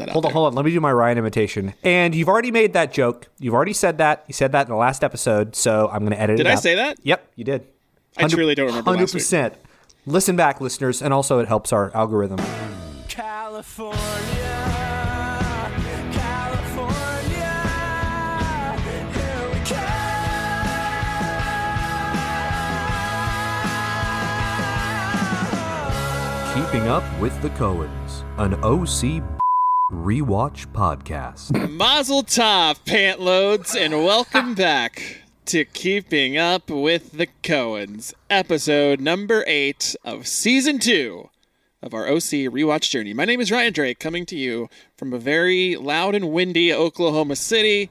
that out Hold on, there. hold on. Let me do my Ryan imitation. And you've already made that joke. You've already said that. You said that in the last episode. So I'm going to edit Did it Did I out. say that? Yep, you did. I truly don't remember 100%. Listen back, listeners, and also it helps our algorithm. California, California, here we come. Keeping Up with the Cohens, an OC rewatch podcast. Mazel tov, pant loads, and welcome back to Keeping Up with the Cohens, episode number eight of season two of our OC rewatch journey. My name is Ryan Drake, coming to you from a very loud and windy Oklahoma City.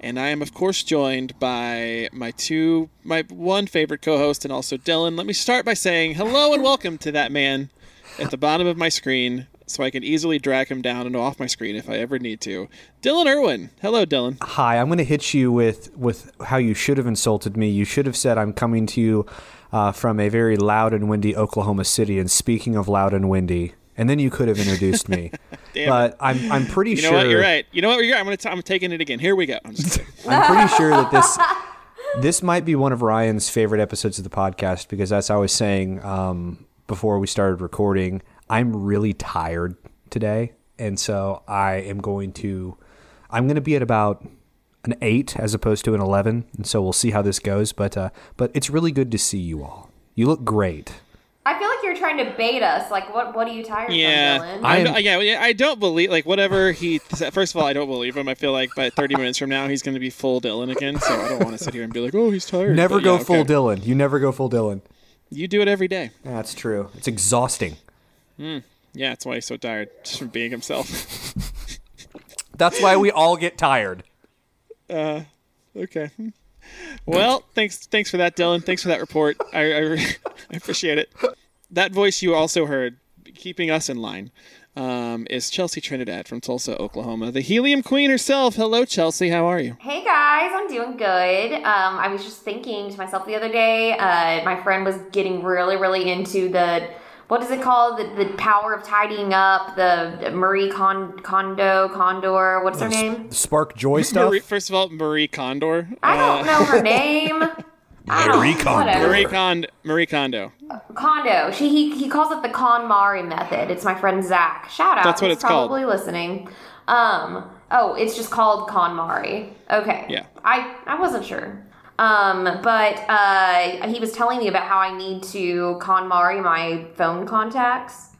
And I am, of course, joined by my two, my one favorite co host, and also Dylan. Let me start by saying hello and welcome to that man at the bottom of my screen so I can easily drag him down and off my screen if I ever need to. Dylan Irwin. Hello, Dylan. Hi, I'm going to hit you with, with how you should have insulted me. You should have said, I'm coming to you uh, from a very loud and windy Oklahoma City. And speaking of loud and windy, and then you could have introduced me. But I'm, I'm pretty You know sure. what? You're right. You know what? You're right. I'm gonna. T- I'm taking it again. Here we go. I'm. I'm pretty sure that this this might be one of Ryan's favorite episodes of the podcast because as I was saying um, before we started recording, I'm really tired today, and so I am going to I'm going to be at about an eight as opposed to an eleven, and so we'll see how this goes. But uh, but it's really good to see you all. You look great. I feel like you're trying to bait us. Like, what? What are you tired Yeah, from, Dylan? I I'm- yeah, yeah. I don't believe like whatever he. First of all, I don't believe him. I feel like by 30 minutes from now, he's going to be full Dylan again. So I don't want to sit here and be like, oh, he's tired. Never But go yeah, full okay. Dylan. You never go full Dylan. You do it every day. That's true. It's exhausting. Yeah, that's why he's so tired just from being himself. That's why we all get tired. Uh, Okay. Well, thanks thanks for that, Dylan. Thanks for that report. I, I, I appreciate it. That voice you also heard, keeping us in line, um, is Chelsea Trinidad from Tulsa, Oklahoma, the helium queen herself. Hello, Chelsea. How are you? Hey guys, I'm doing good. Um, I was just thinking to myself the other day. Uh, my friend was getting really, really into the what is it called? The, the power of tidying up. The Marie Con- Kondo Condor. What's her name? Spark Joy stuff. Marie, first of all, Marie Condor. I don't know her name. Marie Kondo. Marie Con Marie Kondo. Condo. She he, he calls it the KonMari method. It's my friend Zach. Shout out. That's what He's it's called. probably listening. Um. Oh, it's just called KonMari. Okay. Yeah. I I wasn't sure. Um, but uh, he was telling me about how I need to KonMari my phone contacts.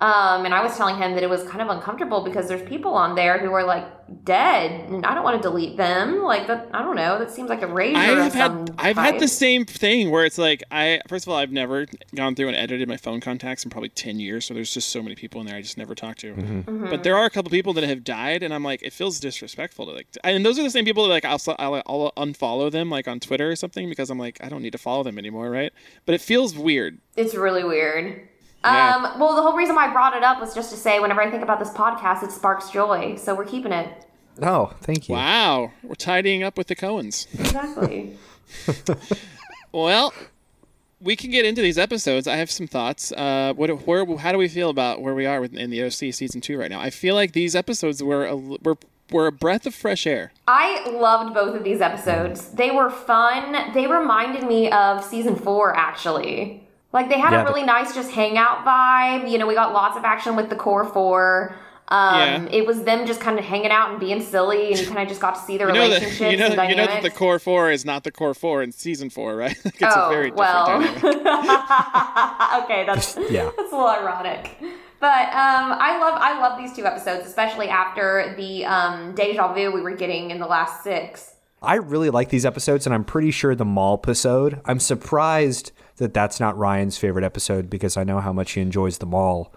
Um, and I was telling him that it was kind of uncomfortable because there's people on there who are like dead, and I don't want to delete them. Like that, I don't know. That seems like a razor. I of have some had I've had the same thing where it's like I first of all I've never gone through and edited my phone contacts in probably ten years, so there's just so many people in there I just never talk to. Mm-hmm. But there are a couple people that have died, and I'm like, it feels disrespectful to like, and those are the same people that like I'll I'll, I'll unfollow them like on Twitter or something because I'm like I don't need to follow them anymore, right? But it feels weird. It's really weird. Yeah. Um, well, the whole reason why I brought it up was just to say whenever I think about this podcast, it sparks joy. So we're keeping it. Oh, thank you. Wow, we're tidying up with the Cohens. Exactly. Well, we can get into these episodes. I have some thoughts. Uh, what, where, how do we feel about where we are in the OC season two right now? I feel like these episodes were a, were were a breath of fresh air. I loved both of these episodes. They were fun. They reminded me of season four, actually. Like they had Yeah, a but- really nice just hangout vibe. You know, we got lots of action with the core four. Um, Yeah. It was them just kind of hanging out and being silly, and you kind of just got to see their You know that relationships you know, and that- you know that the core four is not the core four in season four, right? like it's oh a very different well. okay, that's Yeah. that's a little ironic. But um, I love I love these two episodes, especially after the um, deja vu we were getting in the last six. I really like these episodes, and I'm pretty sure the mall episode. I'm surprised that that's not Ryan's favorite episode because I know how much he enjoys the mall.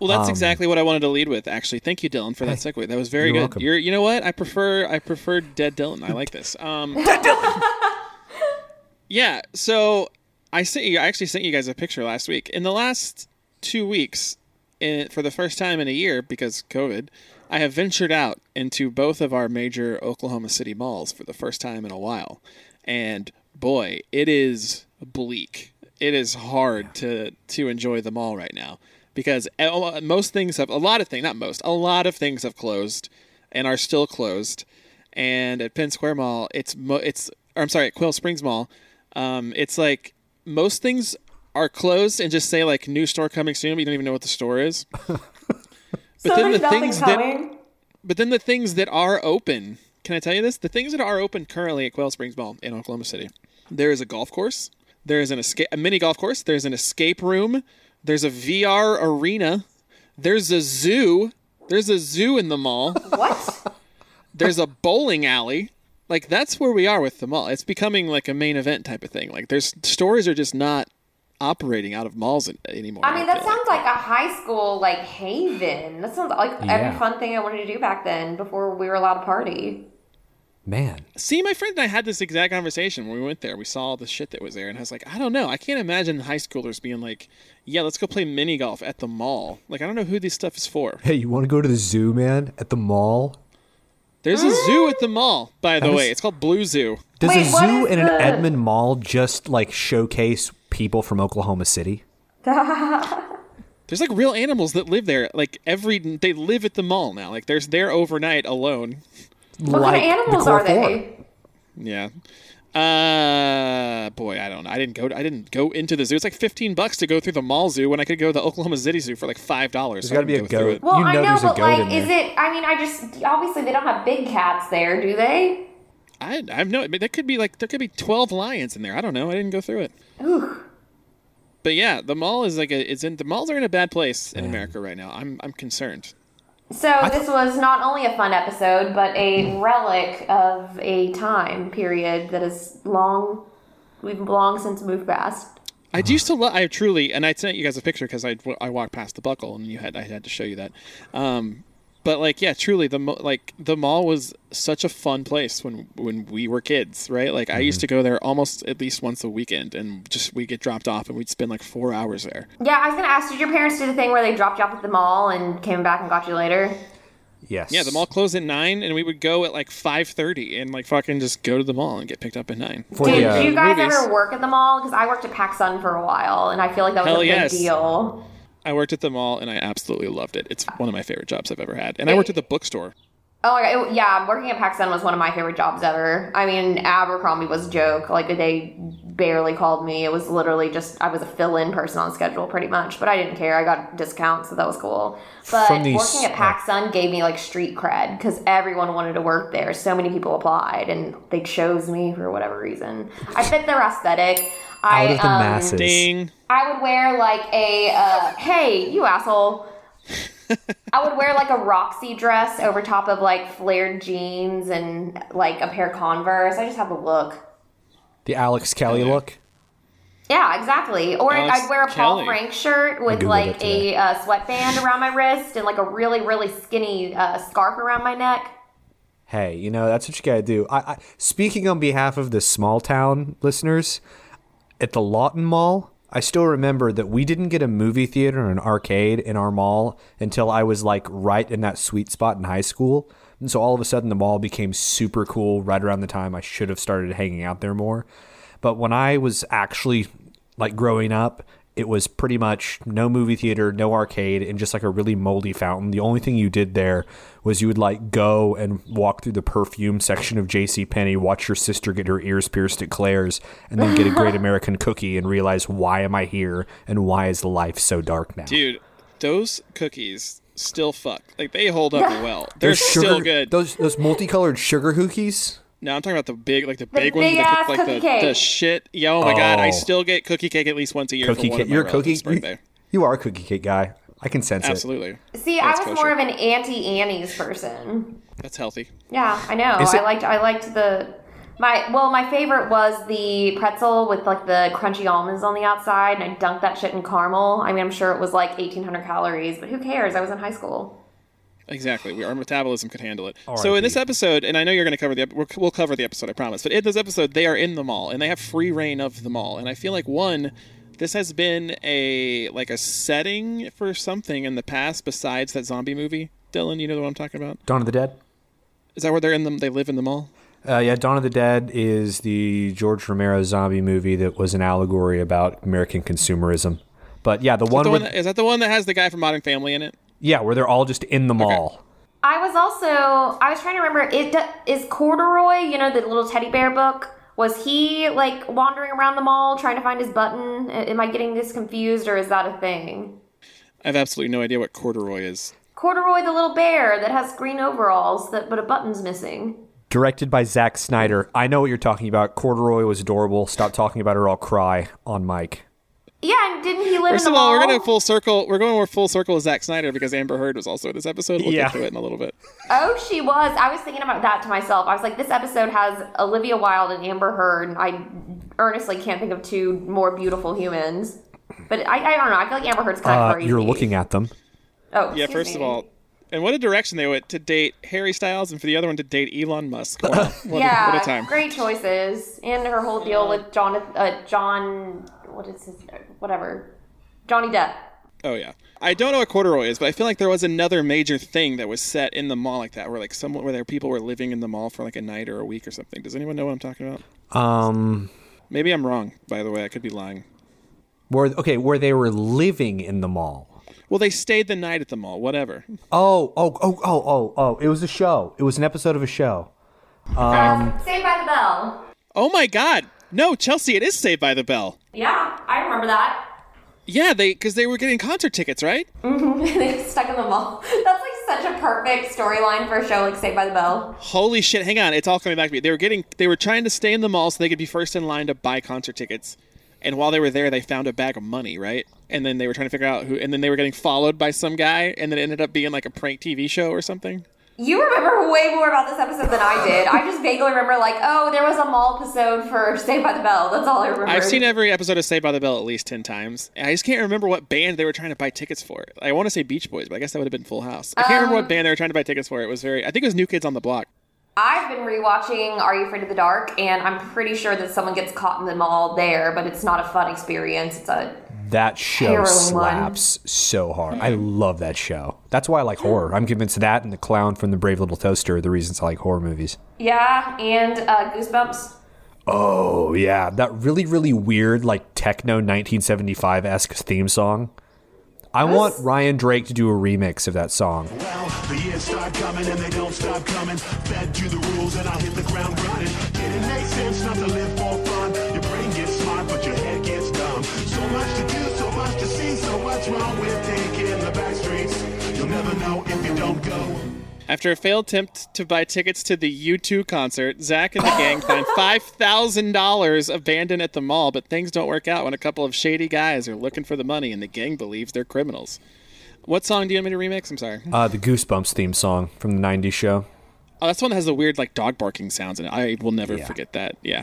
Well, that's exactly what I wanted to lead with. Actually, thank you, Dylan, for that segue. That was very you're good. You're, you know what? I prefer, I prefer Dead Dylan. I like this. Um, Dead Dylan. yeah. So I sent you. I actually sent you guys a picture last week. In the last two weeks, in, for the first time in a year because COVID, I have ventured out into both of our major Oklahoma City malls for the first time in a while, and boy, it is bleak. It is hard to to enjoy the mall right now. because most things have a lot of things, not most, a lot of things have closed and are still closed. And at Penn Square Mall, it's mo- it's or I'm sorry, at Quail Springs Mall, um, it's like most things are closed and just say like new store coming soon, but you don't even know what the store is. but so then the nothing things that but then the things that are open, can I tell you this? The things that are open currently at Quail Springs Mall in Oklahoma City. There is a golf course. There is an escape, a mini golf course. There's an escape room. There's a VR arena. There's a zoo. There's a zoo in the mall. What? There's a bowling alley. Like that's where we are with the mall. It's becoming like a main event type of thing. Like there's stores are just not operating out of malls an- anymore. I mean, that feel like. sounds like a high school like haven. That sounds like Yeah. every fun thing I wanted to do back then before we were allowed to party. Man, See, my friend and I had this exact conversation when we went there. We saw all the shit that was there, and I was like, I don't know. I can't imagine high schoolers being like, "Yeah, let's go play mini golf at the mall." Like, I don't know who this stuff is for. hey, you want to go to the zoo, man? At the mall? There's a zoo at the mall, by the That was- way. It's called Blue Zoo. Does Wait, a zoo is in an the- Edmond mall just like showcase people from Oklahoma City? There's like real animals that live there. Like every, they live at the mall now. Like there's there overnight alone. What like kind of animals the core are four. they? Yeah. Uh, boy, I don't know. I didn't go. I didn't go into the zoo. It's like fifteen bucks to go through the mall zoo when I could go to the Oklahoma City Zoo for like five dollars. There's got to be a goat. Well, you know I know, there's a but like, is there. it? I mean, I just obviously they don't have big cats there, do they? I, I have no. But there could be like there could be twelve lions in there. I don't know. I didn't go through it. Ooh. But yeah, the mall is like a. It's in the malls are in a bad place in America right now. I'm I'm concerned. So this was not only a fun episode, but a relic of a time period that is long. We've long since moved past. I used to love. I truly, and I sent you guys a picture because I I walked past the buckle and you had I had to show you that. Um, but like yeah, truly the mo- like the mall was such a fun place when when we were kids, right? Like I used to go there almost at least once a weekend, and just we get dropped off and we'd spend like four hours there. Yeah, I was gonna ask, did your parents do the thing where they dropped you off at the mall and came back and got you later? Yes. Yeah, the mall closed at nine, and we would go at like five thirty, and like fucking just go to the mall and get picked up at nine. For Did the, uh, you guys movies. ever work at the mall? Because I worked at PacSun for a while, and I feel like that was Hell a big yes. deal. I worked at the mall, and I absolutely loved it. It's one of my favorite jobs I've ever had. And I worked at the bookstore. Oh my god, it- yeah, working at PacSun was one of my favorite jobs ever. I mean, Abercrombie was a joke. Like they barely called me. It was literally just I was a fill-in person on schedule, pretty much. But I didn't care. I got discounts, so that was cool. But these- working at PacSun gave me like street cred because everyone wanted to work there. So many people applied, and they chose me for whatever reason. I fit their aesthetic. I, Out of the um, masses. Ding. I would wear like a uh, hey, you asshole. I would wear like a Roxy dress over top of like flared jeans and like a pair of Converse. I just have the look. The Alex Kelly yeah. look. Yeah, exactly. Or Alex I'd wear a Paul Frank shirt with like a uh, sweatband around my wrist and like a really really skinny uh, scarf around my neck. Hey, you know that's what you gotta do. I, I speaking on behalf of the small town listeners, at the Lawton Mall, I still remember that we didn't get a movie theater or an arcade in our mall until I was like right in that sweet spot in high school. And so all of a sudden the mall became super cool right around the time I should have started hanging out there more. But when I was actually like growing up, it was pretty much no movie theater, no arcade, and just like a really moldy fountain. The only thing you did there was you would like go and walk through the perfume section of J.C. Penney, watch your sister get her ears pierced at Claire's, and then get a Great American cookie and realize why am I here and why is life so dark now? Dude, those cookies still fuck. Like they hold up well. They're Those still good. Those those multicolored sugar cookies. No, I'm talking about the big, like the big ones, big that ass cook like cookie the, the shit. Yeah, oh my god, I Oh. still get cookie cake at least once a year Cookie cake. of You're a cookie. birthday. You, you are a cookie cake guy. I can sense it. Absolutely, See, That's I was kosher. more of an Auntie Annie's person. that's healthy. Yeah, I know. Is I it- liked I liked the my well, my favorite was the pretzel with like the crunchy almonds on the outside, and I dunked that shit in caramel. I mean, I'm sure it was like 1,800 calories, but who cares? I was in high school. Exactly. We, our metabolism could handle it. R.I.P. So in this episode, and I know you're going to cover the, ep- we'll, cover the episode, I promise. But in this episode, they are in the mall and they have free reign of the mall. And I feel like one, this has been a like a setting for something in the past besides that zombie movie. Dylan, you know what I'm talking about? Dawn of the Dead. Is that where they're in them? They live in the mall. Uh, yeah, Dawn of the Dead is the George Romero zombie movie that was an allegory about American consumerism. But yeah, the one The with one that, is that the one that has the guy from Modern Family in it? Yeah, where they're all just in the mall. I was also I was trying to remember. It is Corduroy. You know the little teddy bear book. Was he like wandering around the mall trying to find his button? Am I getting this confused, or is that a thing? I have absolutely no idea what corduroy is. Corduroy, the little bear that has green overalls, that but a button's missing. Directed by Zack Snyder. I know what you're talking about. Corduroy was adorable. Stop talking about her. Or I'll cry on mic. Yeah, and didn't he live First in of all, mall? we're going to full circle. We're going more full circle with Zack Snyder because Amber Heard was also in this episode. We'll Yeah. get to it in a little bit. Oh, she was. I was thinking about that to myself. I was like, this episode has Olivia Wilde and Amber Heard. I earnestly can't think of two more beautiful humans. But I, I don't know. I feel like Amber Heard's kind of Uh, crazy. you're looking at them. Oh, Yeah, excuse first of all, and what a direction they went to date Harry Styles, and for the other one to date Elon Musk. Wow, what, yeah, a, what a time! great choices, and her whole deal with John, uh, John, what is his, whatever, Johnny Depp. Oh yeah, I don't know what corduroy is, but I feel like there was another major thing that was set in the mall like that, where like someone where there people were living in the mall for like a night or a week or something. Does anyone know what I'm talking about? Um, Maybe I'm wrong. By the way, I could be lying. where okay, where they were living in the mall. Well, they stayed the night at the mall. Whatever. Oh, oh, oh, oh, oh, oh! It was a show. It was an episode of a show. Um, Saved by the Bell. Oh my God! No, Chelsea, it is Saved by the Bell. Yeah, I remember that. Yeah, they because they were getting concert tickets, right? Mm-hmm, they stuck in the mall. That's like such a perfect storyline for a show like Saved by the Bell. Holy shit! Hang on, it's all coming back to me. They were getting, they were trying to stay in the mall so they could be first in line to buy concert tickets. And while they were there, they found a bag of money, right? And then they were trying to figure out who. And then they were getting followed by some guy, and then it ended up being like a prank TV show or something. You remember way more about this episode than I did. I just vaguely remember like, oh, there was a mall episode for Saved by the Bell. That's all I remember. I've seen every episode of Saved by the Bell at least ten times. I just can't remember what band they were trying to buy tickets for. I want to say Beach Boys, but I guess that would have been Full House. I can't remember Um, what band they were trying to buy tickets for. It was very. I think it was New Kids on the Block. I've been rewatching Are You Afraid of the Dark, and I'm pretty sure that someone gets caught in the mall there, but it's not a fun experience. It's a That show Harrowing one. slaps so hard. I love that show. That's why I like horror. I'm convinced that and the clown from the Brave Little Toaster are the reasons I like horror movies. yeah, and uh, Goosebumps. Oh yeah, that really really weird like techno 1975 esque theme song. I want Ryan Drake to do a remix of that song. Well, the years start coming and they don't stop coming. Fed to the rules and I hit the ground running. Didn't make sense not to live for fun. Your brain gets smart, but your head gets dumb. So much to do, After a failed attempt to buy tickets to the U2 concert, Zach and the gang find $5,000 abandoned at the mall, but things don't work out when a couple of shady guys are looking for the money and the gang believes they're criminals. What song do you want me to remix? I'm sorry. Uh, the Goosebumps theme song from the 90s show. Oh, that's the one that has the weird, like, dog barking sounds in it. I will never Yeah. forget that. Yeah.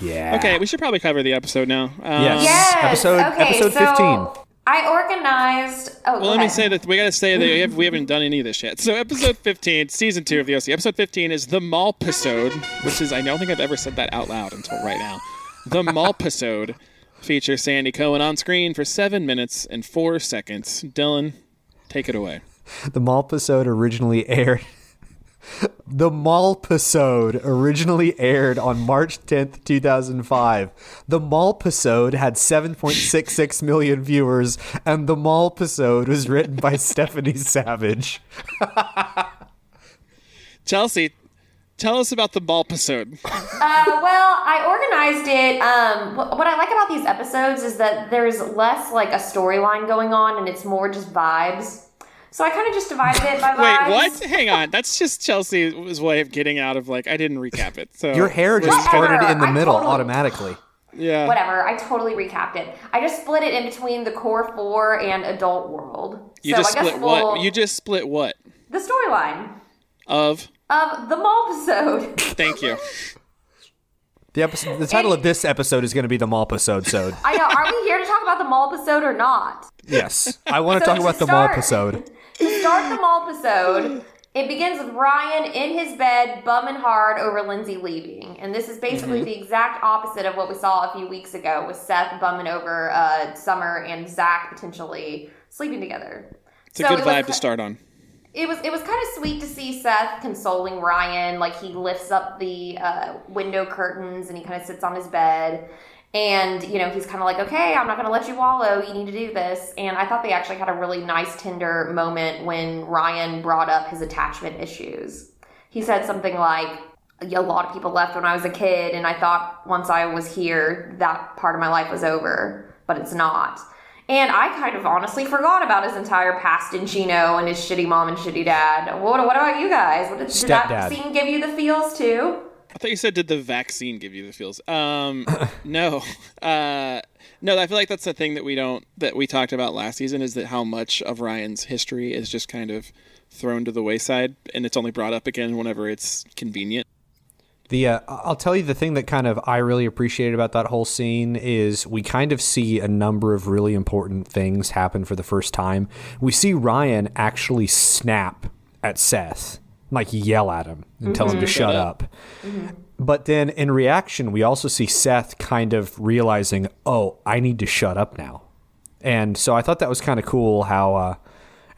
Yeah. Okay, we should probably cover the episode now. Um, Yes. Yes. Episode- okay, episode so 15. I organized. Oh, Well, let me say that we got to say that we, have, we haven't done any of this yet. So, episode 15, season two of the OC. Episode 15 is the mall episode, which is, I don't think I've ever said that out loud until right now. The mall episode features Sandy Cohen on screen for seven minutes and four seconds. Dylan, take it away. The Malpisode originally aired. The Malpisode originally aired on March 10th, 2005. The Malpisode had 7.66 million viewers, and The Malpisode was written by Stephanie Savage. Chelsea, tell us about the mall episode. Uh, well, I organized it. Um, what I like about these episodes is that there's less like a storyline going on, and it's more just vibes. So I kind of just divided it by Wait, vibes. what? Hang on. That's just Chelsea's way of getting out of, like, I didn't recap it. So Your hair just Whatever, parted in the I middle totally- automatically. Yeah. Whatever. I totally recapped it. I just split it in between the core four and adult world. You so just I guess split we'll, what? You just split what? the storyline Of? of the mall episode. Thank you. The episode, the title of this episode is going to be the mall episode. So I know. Are we here to talk about the mall episode or not? yes, I want to So talk to about the mall Malpisode. To start the mall episode, it begins with Ryan in his bed, bumming hard over Lindsay leaving. And this is basically Mm-hmm. the exact opposite of what we saw a few weeks ago with Seth bumming over uh, Summer and Zach potentially sleeping together. It's a So good it was vibe to start on. It was it was kind of sweet to see Seth consoling Ryan, like he lifts up the uh, window curtains and he kind of sits on his bed, And, you know, he's kind of like, okay, I'm not going to let you wallow. You need to do this. And I thought they actually had a really nice, tender moment when Ryan brought up his attachment issues. He said something like, a lot of people left when I was a kid, and I thought once I was here, that part of my life was over, but it's not. And I kind of honestly forgot about his entire past in Chino and his shitty mom and shitty dad. What, what about you guys? What did, did that scene give you the feels too? I thought you said, "Did the vaccine give you the feels?" Um, no, uh, no. I feel like that's the thing that we don't that we talked about last season is that how much of Ryan's history is just kind of thrown to the wayside, and it's only brought up again whenever it's convenient. The uh, I'll tell you the thing that kind of I really appreciated about that whole scene is we kind of see a number of really important things happen for the first time. We see Ryan actually snap at Seth, like yell at him and tell him to shut Shut up. But then in reaction, we also see Seth kind of realizing, "Oh, I need to shut up now." And so I thought that was kind of cool how uh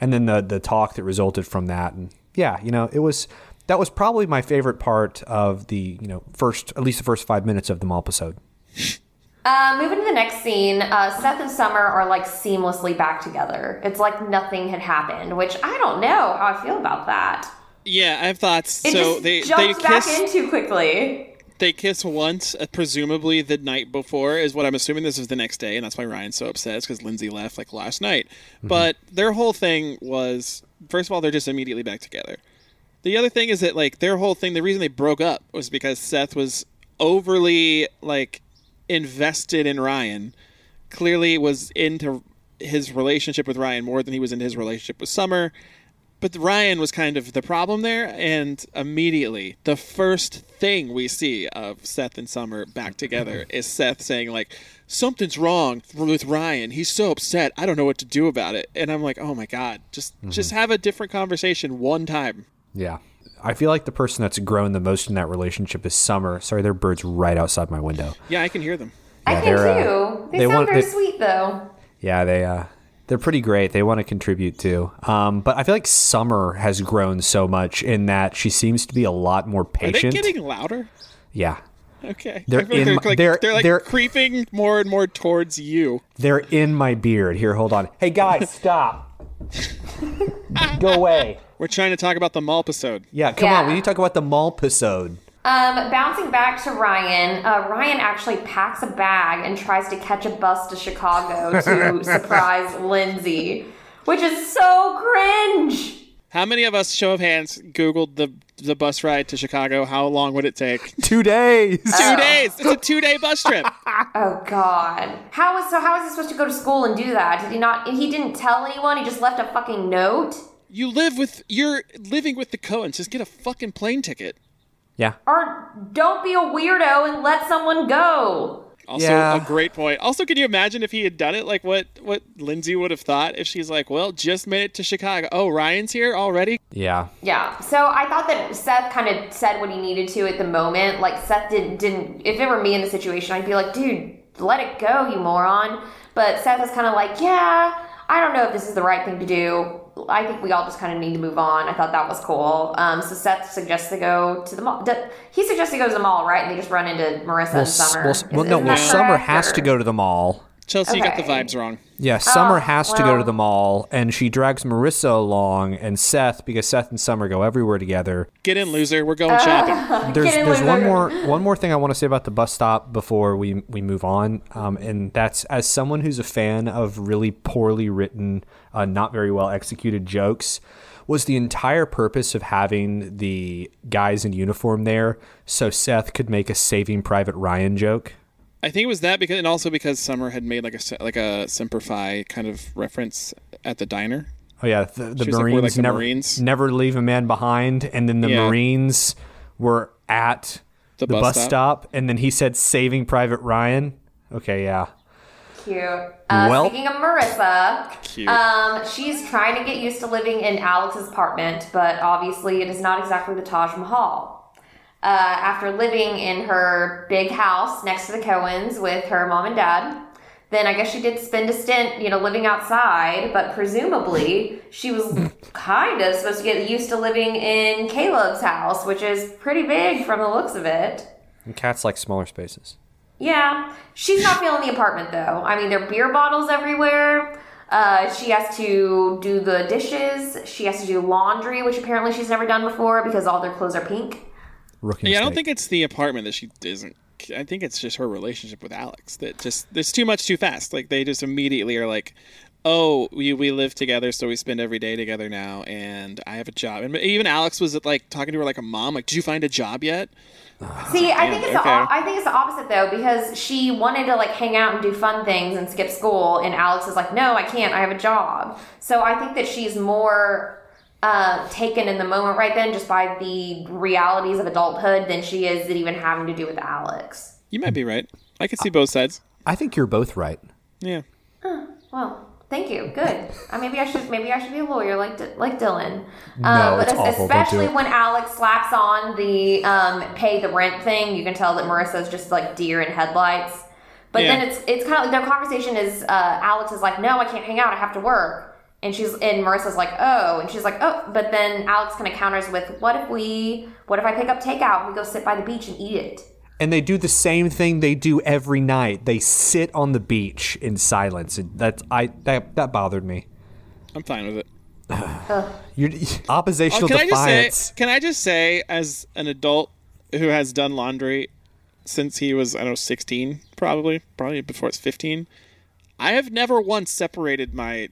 and then the the talk that resulted from that and yeah, you know, it was that was probably my favorite part of the, you know, first at least the first 5 minutes of the mall episode. Uh, moving to the next scene, uh, Seth and Summer are like seamlessly back together. It's like nothing had happened, which I don't know how I feel about that. Yeah, I have thoughts. It so just they they jumps back kiss in too quickly. they kiss once, uh, presumably the night before is what I'm assuming. This is the next day, and that's why Ryan's so upset because Lindsay left like last night. But their whole thing was first of all they're just immediately back together. The other thing is that like their whole thing, the reason they broke up was because Seth was overly like invested in Ryan. Clearly was into his relationship with Ryan more than he was into his relationship with Summer. But Ryan was kind of the problem there, and immediately the first thing we see of Seth and Summer back together is Seth saying like, "Something's wrong with Ryan. He's so upset. I don't know what to do about it." And I'm like, "Oh my god, just just have a different conversation one time." Yeah. I feel like the person that's grown the most in that relationship is Summer. Sorry, there are birds right outside my window. Yeah, I can hear them. I can they're, uh, too. they, they sound want- very they- sweet though. Yeah, they uh they're pretty great. They want to contribute too. Um, but I feel like Summer has grown so much in that she seems to be a lot more patient. Are they getting louder? yeah. Okay, They're like in they're, my- like, they're- they're like they're- creeping more and more towards you. They're in my beard. Here, hold on. Hey guys, stop. Go away. We're trying to talk about the mall episode. Yeah, come Yeah. on. We need to talk about the mall episode. Um, bouncing back to Ryan, uh, Ryan actually packs a bag and tries to catch a bus to Chicago to surprise Lindsay, which is so cringe. How many of us, show of hands, Googled the the bus ride to Chicago? How long would it take? Two days. Two days. It's a two day bus trip. Oh God! How is so? How is he supposed to go to school and do that? Did he not? He didn't tell anyone. He just left a fucking note. You live with you're living with the Cohens. Just get a fucking plane ticket. Yeah. Or don't be a weirdo and let someone go. Also, Yeah. a great point. Also, can you imagine if he had done it? Like what what Lindsay would have thought if she's like, "Well, just made it to Chicago. Oh, Ryan's here already." Yeah. Yeah. So I thought that Seth kind of said what he needed to at the moment. Like Seth didn't didn't. If it were me in the situation, I'd be like, dude, let it go, you moron. But Seth was kind of like, yeah, I don't know if this is the right thing to do. I think we all just kind of need to move on. I thought that was cool. Um, so Seth suggests to go to the mall. He suggests he goes to the mall, right? And they just run into Marissa Well, and Summer. well, Is- well, no, well, Summer has to go to the mall. Chelsea, you got the vibes wrong. Yeah, Summer Oh, has to go to the mall, and she drags Marissa along and Seth because Seth and Summer go everywhere together. Get in, loser. We're going shopping. There's in, there's one more one more thing I want to say about the bus stop before we we move on, um, and that's as someone who's a fan of really poorly written, uh, not very well executed jokes. Was the entire purpose of having the guys in uniform there so Seth could make a Saving Private Ryan joke? I think it was that because, and also because Summer had made like a like a Semper Fi kind of reference at the diner. Oh yeah, the, the She was like, Marines like the never Marines." never leave a man behind, and then the Yeah. Marines were at The the, bus bus, stop. stop. and then he said Saving Private Ryan. Okay, yeah. Cute. Uh, Well- speaking of Marissa, Cute. um, she's trying to get used to living in Alex's apartment, but obviously it is not exactly the Taj Mahal. Uh, after living in her big house next to the Cohens with her mom and dad, then I guess she did spend a stint, you know, living outside, but presumably she was kind of supposed to get used to living in Caleb's house, which is pretty big from the looks of it. And cats like smaller spaces. Yeah, she's not feeling the apartment though. I mean, there are beer bottles everywhere. Uh, she has to do the dishes. She has to do laundry, which apparently she's never done before because all their clothes are pink. Rookie Yeah, I don't think it's the apartment that she isn't. I think it's just her relationship with Alex that just there's too much too fast. Like they just immediately are like, "Oh, we we live together, so we spend every day together now, and I have a job." And even Alex was like talking to her like a mom, like, "Did you find a job yet?" See, I think it's okay. the I think it's the opposite though because she wanted to like hang out and do fun things and skip school, and Alex is like, "No, I can't. I have a job." So I think that she's more uh, taken in the moment right then, just by the realities of adulthood, than she is at even having to do with Alex. You might be right. I can see both sides. I think you're both right. Yeah. Well, thank you. Good. Uh, maybe I should. Maybe I should be a lawyer like D- like Dylan. No, Uh, but it's es- awful. Don't do especially it. when Alex slaps on the um, pay the rent thing, you can tell that Marissa's just like deer in headlights. But Yeah. then it's it's kind of like their conversation is uh, Alex is like, no, I can't hang out. I have to work. And she's and Marissa's like, oh, and she's like, oh. But then Alex kind of counters with, what if we, what if I pick up takeout and we go sit by the beach and eat it? And they do the same thing they do every night. They sit on the beach in silence. And that's I that that bothered me. I'm fine with it. You're oppositional Oh, can I just defiance. say? Can I just say, as an adult who has done laundry since he was, I don't know, 16, probably, probably before it's 15, I have never once separated my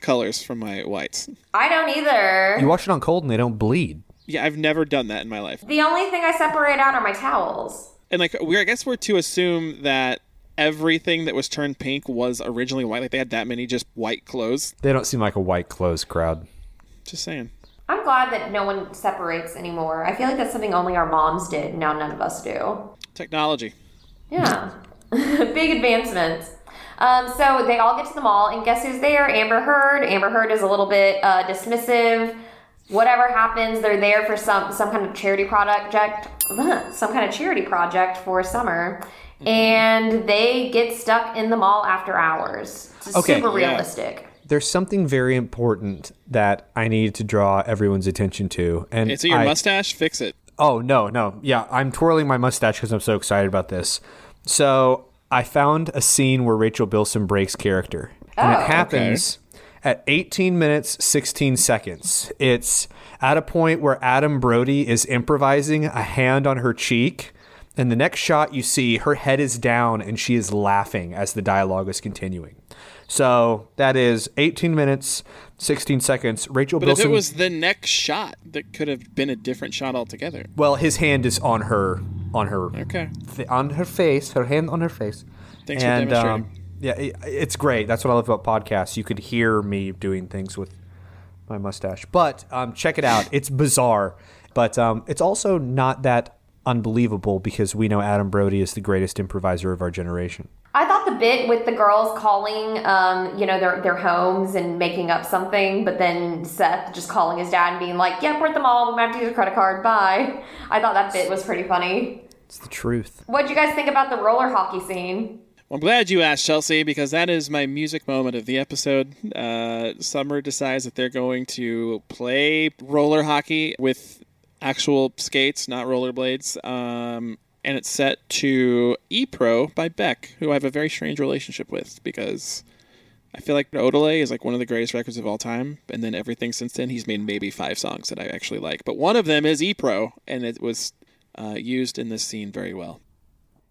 colors from my whites. I don't either. you wash it on cold and they don't bleed. Yeah, I've never done that in my life. the only thing I separate out are my towels. And like, we I guess we're to assume that everything that was turned pink was originally white. Like they had that many just white clothes. They don't seem like a white clothes crowd. Just saying. I'm glad that no one separates anymore. I feel like that's something only our moms did. Now none of us do. Technology. Yeah. Big advancements. Um, so they all get to the mall, and guess who's there? Amber Heard. Amber Heard is a little bit uh, dismissive. Whatever happens, they're there for some some kind of charity project, some kind of charity project for summer, and they get stuck in the mall after hours. It's Okay, super yeah. realistic. There's something very important that I need to draw everyone's attention to, and It's your I- mustache. Fix it. Oh no, no, yeah, I'm twirling my mustache because I'm so excited about this. So I found a scene where Rachel Bilson breaks character, and Oh, it happens at 18 minutes 16 seconds. It's at a point where Adam Brody is improvising a hand on her cheek. And the next shot you see, her head is down and she is laughing as the dialogue is continuing. So that is 18 minutes, 16 seconds. Rachel But Bilson. if it was the next shot, that could have been a different shot altogether. well, his hand is on her, on her Okay. th- on her face, her hand on her face. Thanks for and, demonstrating. Um, yeah, it, it's great. That's what I love about podcasts. You could hear me doing things with my mustache. But um, check it out. It's bizarre, but um, it's also not that unbelievable because we know Adam Brody is the greatest improviser of our generation. I the bit with the girls calling, um, you know, their their homes and making up something, but then Seth just calling his dad and being like, "Yep, we're at the mall. We might have to use a credit card. Bye." I thought that bit was pretty funny. It's the truth. What'd you guys think about the roller hockey scene? Well, I'm glad you asked, Chelsea, because that is my music moment of the episode. Uh, Summer decides that they're going to play roller hockey with actual skates, not rollerblades. Um, and it's set to E Pro by Beck, who I have a very strange relationship with because I feel like Odelay is like one of the greatest records of all time. And then everything since then, he's made maybe five songs that I actually like. But one of them is E Pro, and it was uh, used in this scene very well.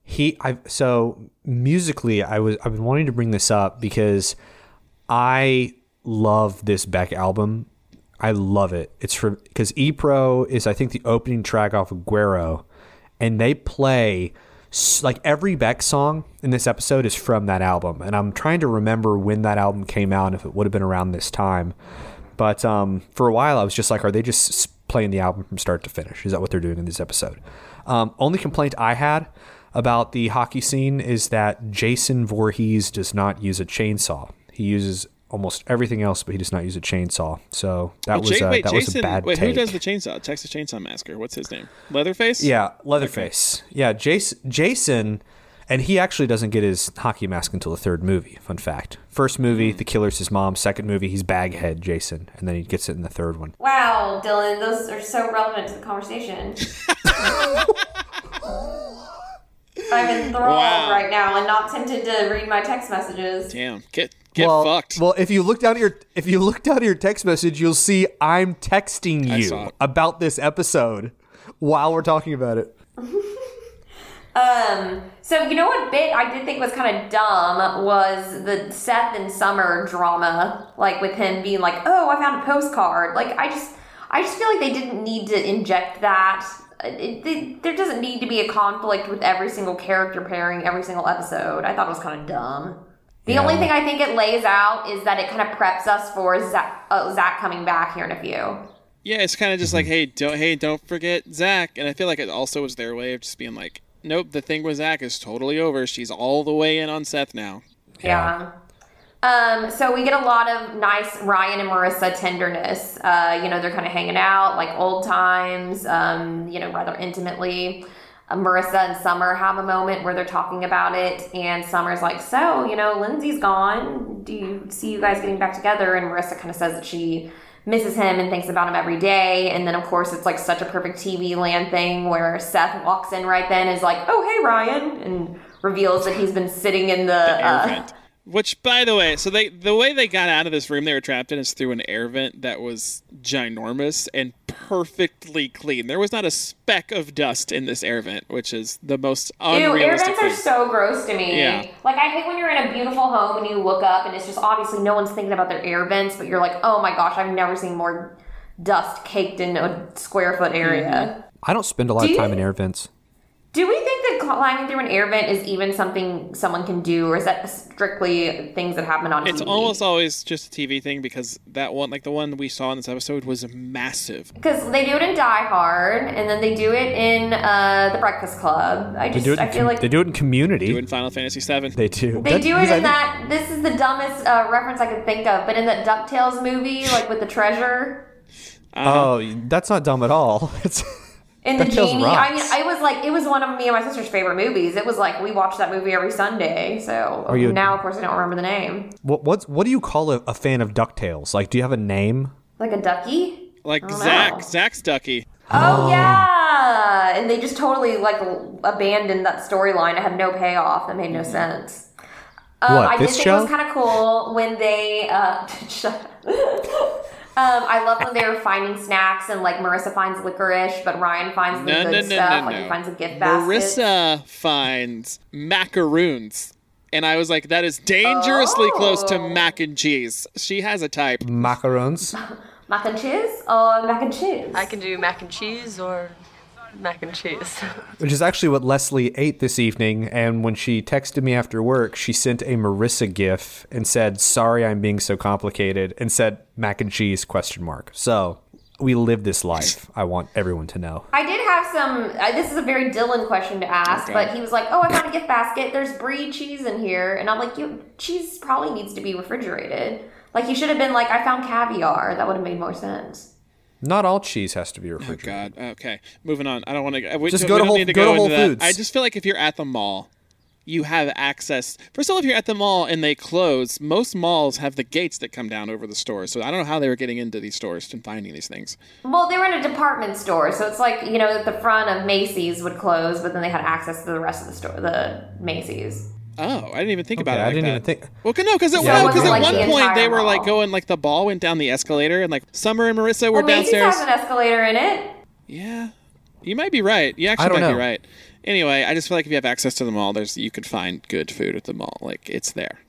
he i so musically i was i've been wanting to bring this up because i love this beck album i love it it's for because e-pro is i think the opening track off of guero and they play like every beck song in this episode is from that album and i'm trying to remember when that album came out if it would have been around this time. But um, for a while i was just like are they just playing the album from start to finish? Is that what they're doing in this episode? Um, only complaint i had about the hockey scene is that Jason Voorhees does not use a chainsaw. He uses almost everything else, but he does not use a chainsaw. So that was Ja- uh, wait, that was a bad wait, take. who does the chainsaw? Texas Chainsaw Massacre. What's his name? Leatherface. yeah, Leatherface. Yeah, Jason. Jason, and he actually doesn't get his hockey mask until the third movie. Fun fact: first movie, Hmm. the killer's his mom. Second movie, he's Baghead Jason, and then he gets it in the third one. Wow, Dylan, those are so relevant to the conversation. I'm enthralled Wow. right now and not tempted to read my text messages. Damn, get get well, fucked. Well, if you look down at your if you look down at your text message, you'll see I'm texting you about this episode while we're talking about it. Um, so you know what bit I did think was kind of dumb was the Seth and Summer drama, like with him being like, "Oh, I found a postcard." Like I just, I just feel like they didn't need to inject that. It, it- there doesn't need to be a conflict with every single character pairing every single episode. I thought it was kind of dumb. The Yeah. only thing I think it lays out is that it kind of preps us for Zach, uh, Zach coming back here in a few. yeah, it's kind of just like, hey, don't hey, don't forget Zach. And I feel like it also was their way of just being like, nope, the thing with Zach is totally over. She's all the way in on Seth now. Yeah. Um, so we get a lot of nice Ryan and Marissa tenderness. Uh, you know, they're kind of hanging out like old times, um, you know, rather intimately. Marissa and Summer have a moment where they're talking about it, and Summer's like, So, you know, Lindsay's gone. Do you see you guys getting back together? And Marissa kind of says that she misses him and thinks about him every day. And then, of course, it's like such a perfect TV land thing where Seth walks in right then, is like, Oh, hey, Ryan, and reveals that he's been sitting in the, uh, vent. Which, by the way, so they the way they got out of this room they were trapped in is through an air vent that was ginormous and perfectly clean. There was not a speck of dust in this air vent, which is the most Ew, air unrealistic vents are so gross to me. Yeah. Like I hate when you're in a beautiful home and you look up and it's just obviously no one's thinking about their air vents, but you're like, oh my gosh, I've never seen more dust caked in a square foot area. Mm-hmm. I don't spend a lot Do of you- time in air vents. Do we think that climbing through an air vent is even something someone can do, or is that strictly things that happen on TV? It's TV? almost always just a TV thing because that one, like the one we saw in this episode, was massive. because they do it in Die Hard, and then they do it in uh, The Breakfast Club. I just do it. I In, feel com- like they do it in Community. Do it in Final Fantasy VII. They do. They That- do it because I in think- that. This is the dumbest uh, reference I could think of, but in that Ducktales movie, like with the treasure Oh, that's not dumb at all. It's and the DuckTales genie. rocks. I mean, I was like, it was one of me and my sister's favorite movies. It was like we watched that movie every Sunday. So Are you- now, of course, I don't remember the name. what. What's what do you call a, a fan of Ducktales? Like, do you have a name? Like a ducky. Like Zach, know. Zach's Ducky. Oh, yeah, and they just totally like abandoned that storyline. It had no payoff. That made no sense. Um, What, I did this think it was kind of cool when they. Uh, shut up. Um, I love when they were finding snacks and like Marissa finds licorice, but Ryan finds the No, good no, no, stuff. no, like no. he finds a gift basket. Marissa finds macaroons. And I was like, that is dangerously close to Oh. mac and cheese. She has a type. Macarons. mac and cheese or mac and cheese. I can do mac and cheese or mac and cheese. which is actually what Leslie ate this evening. And when she texted me after work, she sent a Marissa gif and said, "Sorry, I'm being so complicated," and said mac and cheese question mark. So we live this life. I want everyone to know. I did have some. Uh, this is a very Dylan question to ask, Okay. but he was like, "Oh, I found a gift basket. There's brie cheese in here," and I'm like, "You cheese probably needs to be refrigerated." Like he should have been like, "I found caviar." That would have made more sense. Not all cheese has to be oh, refrigerated. Oh. God. Okay, moving on. I don't want to. Just go to don't Whole- need to go go, to Whole into that. Foods. I just feel like if you're at the mall, you have access. First of all, if you're at the mall and they close, most malls have the gates that come down over the stores. So I don't know how they were getting into these stores and finding these things. Well, they were in a department store, so it's like you know the front of Macy's would close, but then they had access to the rest of the store, the Macy's. Oh, I didn't even think about Okay, it. I like didn't that. even think- Well, no, because at, Yeah, no, it 'cause wasn't at one the point they were like going like the ball went down the escalator and like Summer and Marissa were Well, Macy's downstairs. has an escalator in it. Yeah, you might be right. You I actually don't might be right. Anyway, I just feel like if you have access to the mall, there's you could find good food at the mall. Like it's there.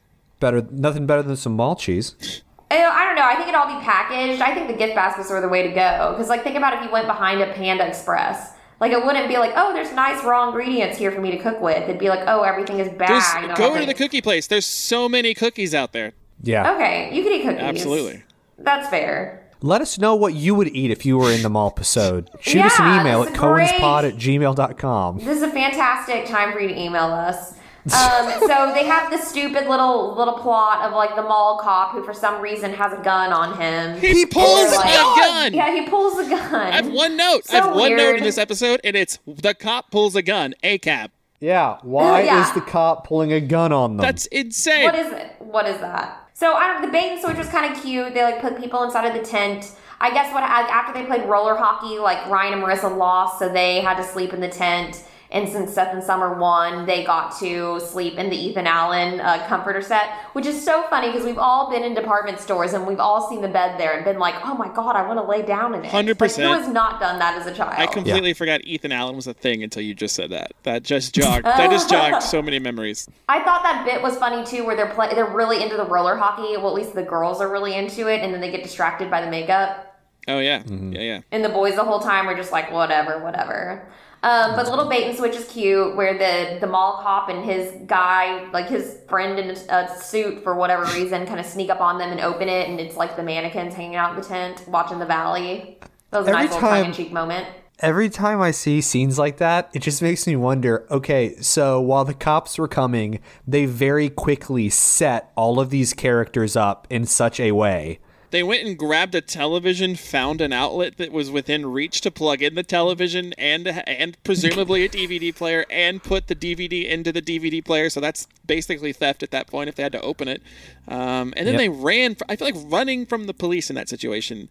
Better, nothing better than some mall cheese. I I don't know. I think it'd all be packaged. I think the gift baskets are the way to go. Because, like, think about if you went behind a Panda Express. Like, it wouldn't be like, oh, there's nice raw ingredients here for me to cook with. It'd be like, oh, everything is There's, bagged. go to the cookie place. There's so many cookies out there. Yeah. Okay, you could eat cookies. Absolutely. That's fair. Let us know what you would eat if you were in the mall episode. Shoot us an email that's at great. cohenspod at gmail.com. This is a fantastic time for you to email us. Um, so they have this stupid little little plot of like the mall cop who for some reason has a gun on him. He pulls a like- gun. Yeah, he pulls a gun. I have one note. I have one note in this episode, and it's the cop pulls a gun. A cab. Yeah. Why Yeah. is the cop pulling a gun on them? That's insane. What is it? What is that? So I don't. The bait and switch was kind of cute. They like put people inside of the tent. I guess what after they played roller hockey, like Ryan and Marissa lost, so they had to sleep in the tent. And since Seth and Summer won, they got to sleep in the Ethan Allen uh, comforter set, which is so funny because we've all been in department stores and we've all seen the bed there and been like, "Oh my god, I want to lay down in it." 100%. Like, who has not done that as a child? I completely forgot Ethan Allen was a thing until you just said that. That just jogged. that just jogged so many memories. I thought that bit was funny too, where they're play- they're really into the roller hockey. Well, at least the girls are really into it, and then they get distracted by the makeup, Oh yeah, Mm-hmm. yeah, yeah. and the boys the whole time are just like, whatever, whatever. Um, but the little bait and switch is cute, where the the mall cop and his guy, like his friend in a, a suit for whatever reason, kind of sneak up on them and open it, and it's like the mannequins hanging out in the tent watching the valley. That was a Every nice little tongue in cheek moment. Every time I see scenes like that, it just makes me wonder okay, so while the cops were coming, they very quickly set all of these characters up in such a way. They went and grabbed a television, found an outlet that was within reach to plug in the television and and presumably a DVD player, and put the DVD into the DVD player. So that's basically theft at that point if they had to open it. Um, and then Yep. they ran. For, I feel like running from the police in that situation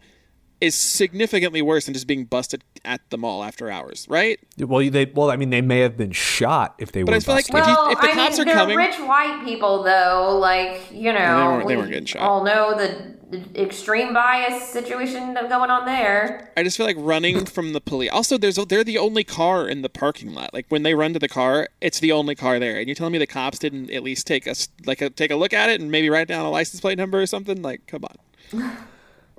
is significantly worse than just being busted at the mall after hours, right? Well, they well, I mean, they may have been shot if they But were. I feel like busted. if, you, if the I cops mean, are they're coming, rich white people, though. Like you know, weren't- they weren't getting shot. all know the, the extreme bias situation that's going on there. I just feel like running from the police. Also, there's they're the only car in the parking lot. Like when they run to the car, it's the only car there. And you're telling me the cops didn't at least take us like a, take a look at it and maybe write down a license plate number or something? Like, come on.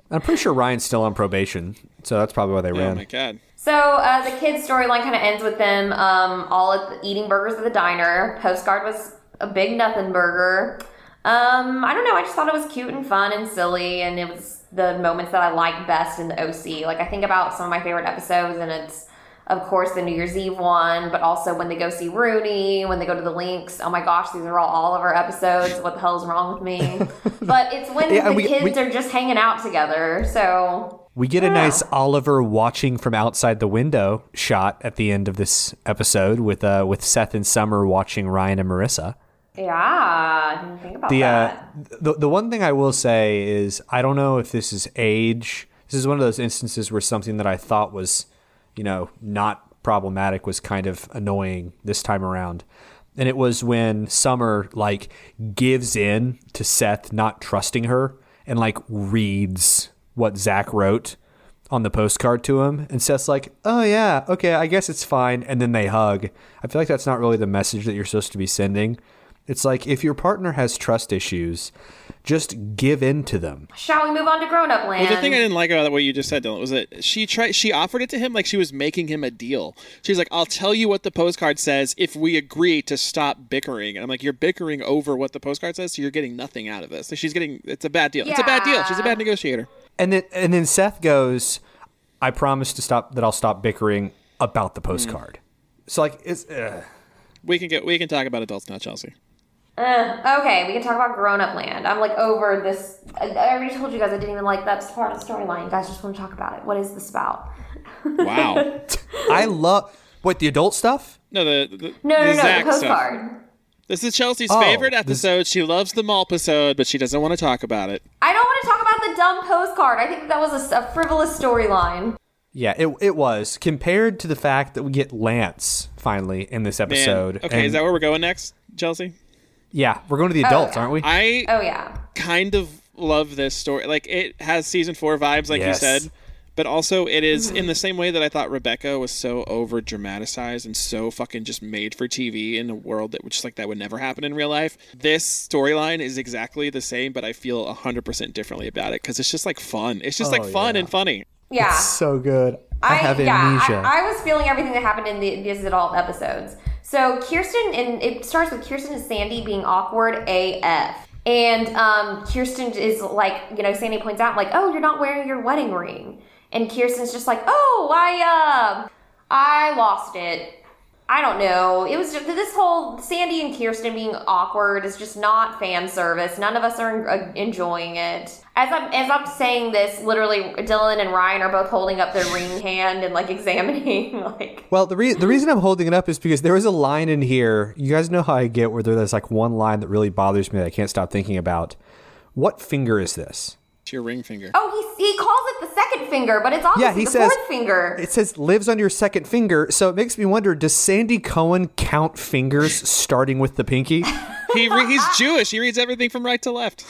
I'm pretty sure Ryan's still on probation, so that's probably why they Oh ran. my god. So uh, the kids' storyline kind of ends with them um, all at the, eating burgers at the diner. Postcard was a big nothing burger. Um, I don't know. I just thought it was cute and fun and silly, and it was the moments that I like best in the OC. Like I think about some of my favorite episodes, and it's of course the New Year's Eve one, but also when they go see Rooney, when they go to the links. Oh my gosh, these are all Oliver episodes. What the hell is wrong with me? but it's when Yeah, the we- kids we- are just hanging out together. So We get a nice Oliver watching from outside the window shot at the end of this episode with uh with Seth and Summer watching Ryan and Marissa. yeah, I didn't think about The uh, that. the the one thing I will say is I don't know if this is age. This is one of those instances where something that I thought was, you know, not problematic was kind of annoying this time around. And it was when Summer like gives in to Seth not trusting her and like reads what Zach wrote on the postcard to him and Seth's like, "Oh yeah, okay, I guess it's fine." And then they hug. I feel like that's not really the message that you're supposed to be sending. It's like if your partner has trust issues, just give in to them. Shall we move on to grown up land? Well, the thing I didn't like about what you just said, Dylan, was that she tried. She offered it to him like she was making him a deal. She's like, "I'll tell you what the postcard says if we agree to stop bickering." And I'm like, "You're bickering over what the postcard says, so you're getting nothing out of this. So she's getting. It's a bad deal. It's a bad deal. She's a bad negotiator." And then and then Seth goes, "I promise to stop that I'll stop bickering about the postcard." So like it's uh, We can get. We can talk about adults now, Chelsea. Uh, okay, we can talk about grown up land. I'm like over this. I, I already told you guys I didn't even like that part of the storyline. You guys just want to talk about it. What is this about? Wow. I love what the adult stuff. no, the, the No, no, the no, Zach the stuff. postcard. This is Chelsea's Oh, favorite this- episode. She loves the mall episode, but she doesn't want to talk about it. I don't want to talk about the dumb postcard. I think that was a, a frivolous storyline. Yeah, it it was compared to the fact that we get Lance finally in this Man. episode. Okay, is that where we're going next, Chelsea? Yeah, we're going to the oh, adults, yeah. aren't we? I Oh yeah. kind of love this story. Like it has season four vibes, like Yes. you said, but also it is in mm-hmm. the same way that I thought Rebecca was so over dramatized and so fucking just made for TV in a world that just like that would never happen in real life. This storyline is exactly the same, but I feel hundred percent differently about it because it's just like fun. It's just like Oh, fun yeah. and funny. Yeah. so good. I, have yeah. I, I was feeling everything that happened in the, these adult episodes. So Kirsten, and it starts with Kirsten and Sandy being awkward AF. And um, Kirsten is like, you know, Sandy points out, like, oh, you're not wearing your wedding ring. And Kirsten's just like, oh, I, uh, I lost it. I don't know. It was just this whole Sandy and Kirsten being awkward is just not fan service. None of us are uh, enjoying it. As I'm as I'm saying this, literally Dylan and Ryan are both holding up their ring hand and like examining like Well, the re- the reason I'm holding it up is because there was a line in here. You guys know how I get where there's like one line that really bothers me that I can't stop thinking about. What finger is this? It's your ring finger. Oh, he he calls it it the second finger, but it's obviously Yeah, he the says- fourth finger. It says lives on your second finger, so it makes me wonder: Does Sandy Cohen count fingers starting with the pinky? He re- he's Jewish. He reads everything from right to left.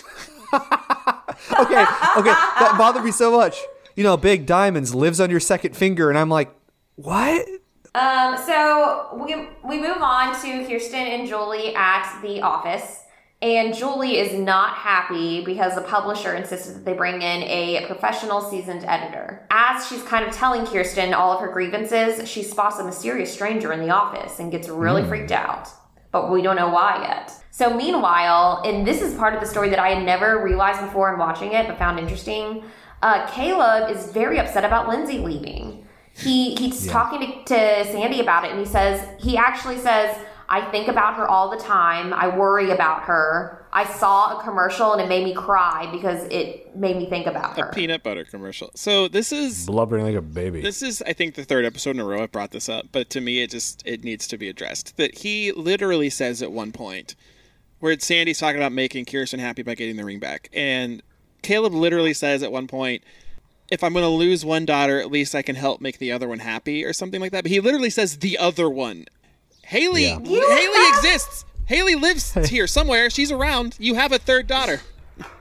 Okay, okay, that bothered me so much. You know, Big Diamonds lives on your second finger, and I'm like, what? Um, so we we move on to Kirsten and Julie at the office, and Julie is not happy because the publisher insisted that they bring in a professional seasoned editor. As she's kind of telling Kirsten all of her grievances, she spots a mysterious stranger in the office and gets really freaked out. But we don't know why yet. So meanwhile, and this is part of the story that I had never realized before in watching it, but found interesting. Uh, Caleb is very upset about Lindsay leaving he he's talking to, to Sandy about it, and he says he actually says, "I think about her all the time. I worry about her. I saw a commercial and it made me cry because it made me think about A her." peanut butter commercial. So this is Blubbering like a baby. this is I think the third episode in a row I've brought this up, but to me it just it needs to be addressed. That he literally says at one point where Sandy's talking about making Kirsten happy by getting the ring back. And Caleb literally says at one point, if I'm going to lose one daughter, at least I can help make the other one happy or something like that. But he literally says the other one. Haley, Yeah. Haley exists. Haley lives here somewhere. She's around. You have a third daughter.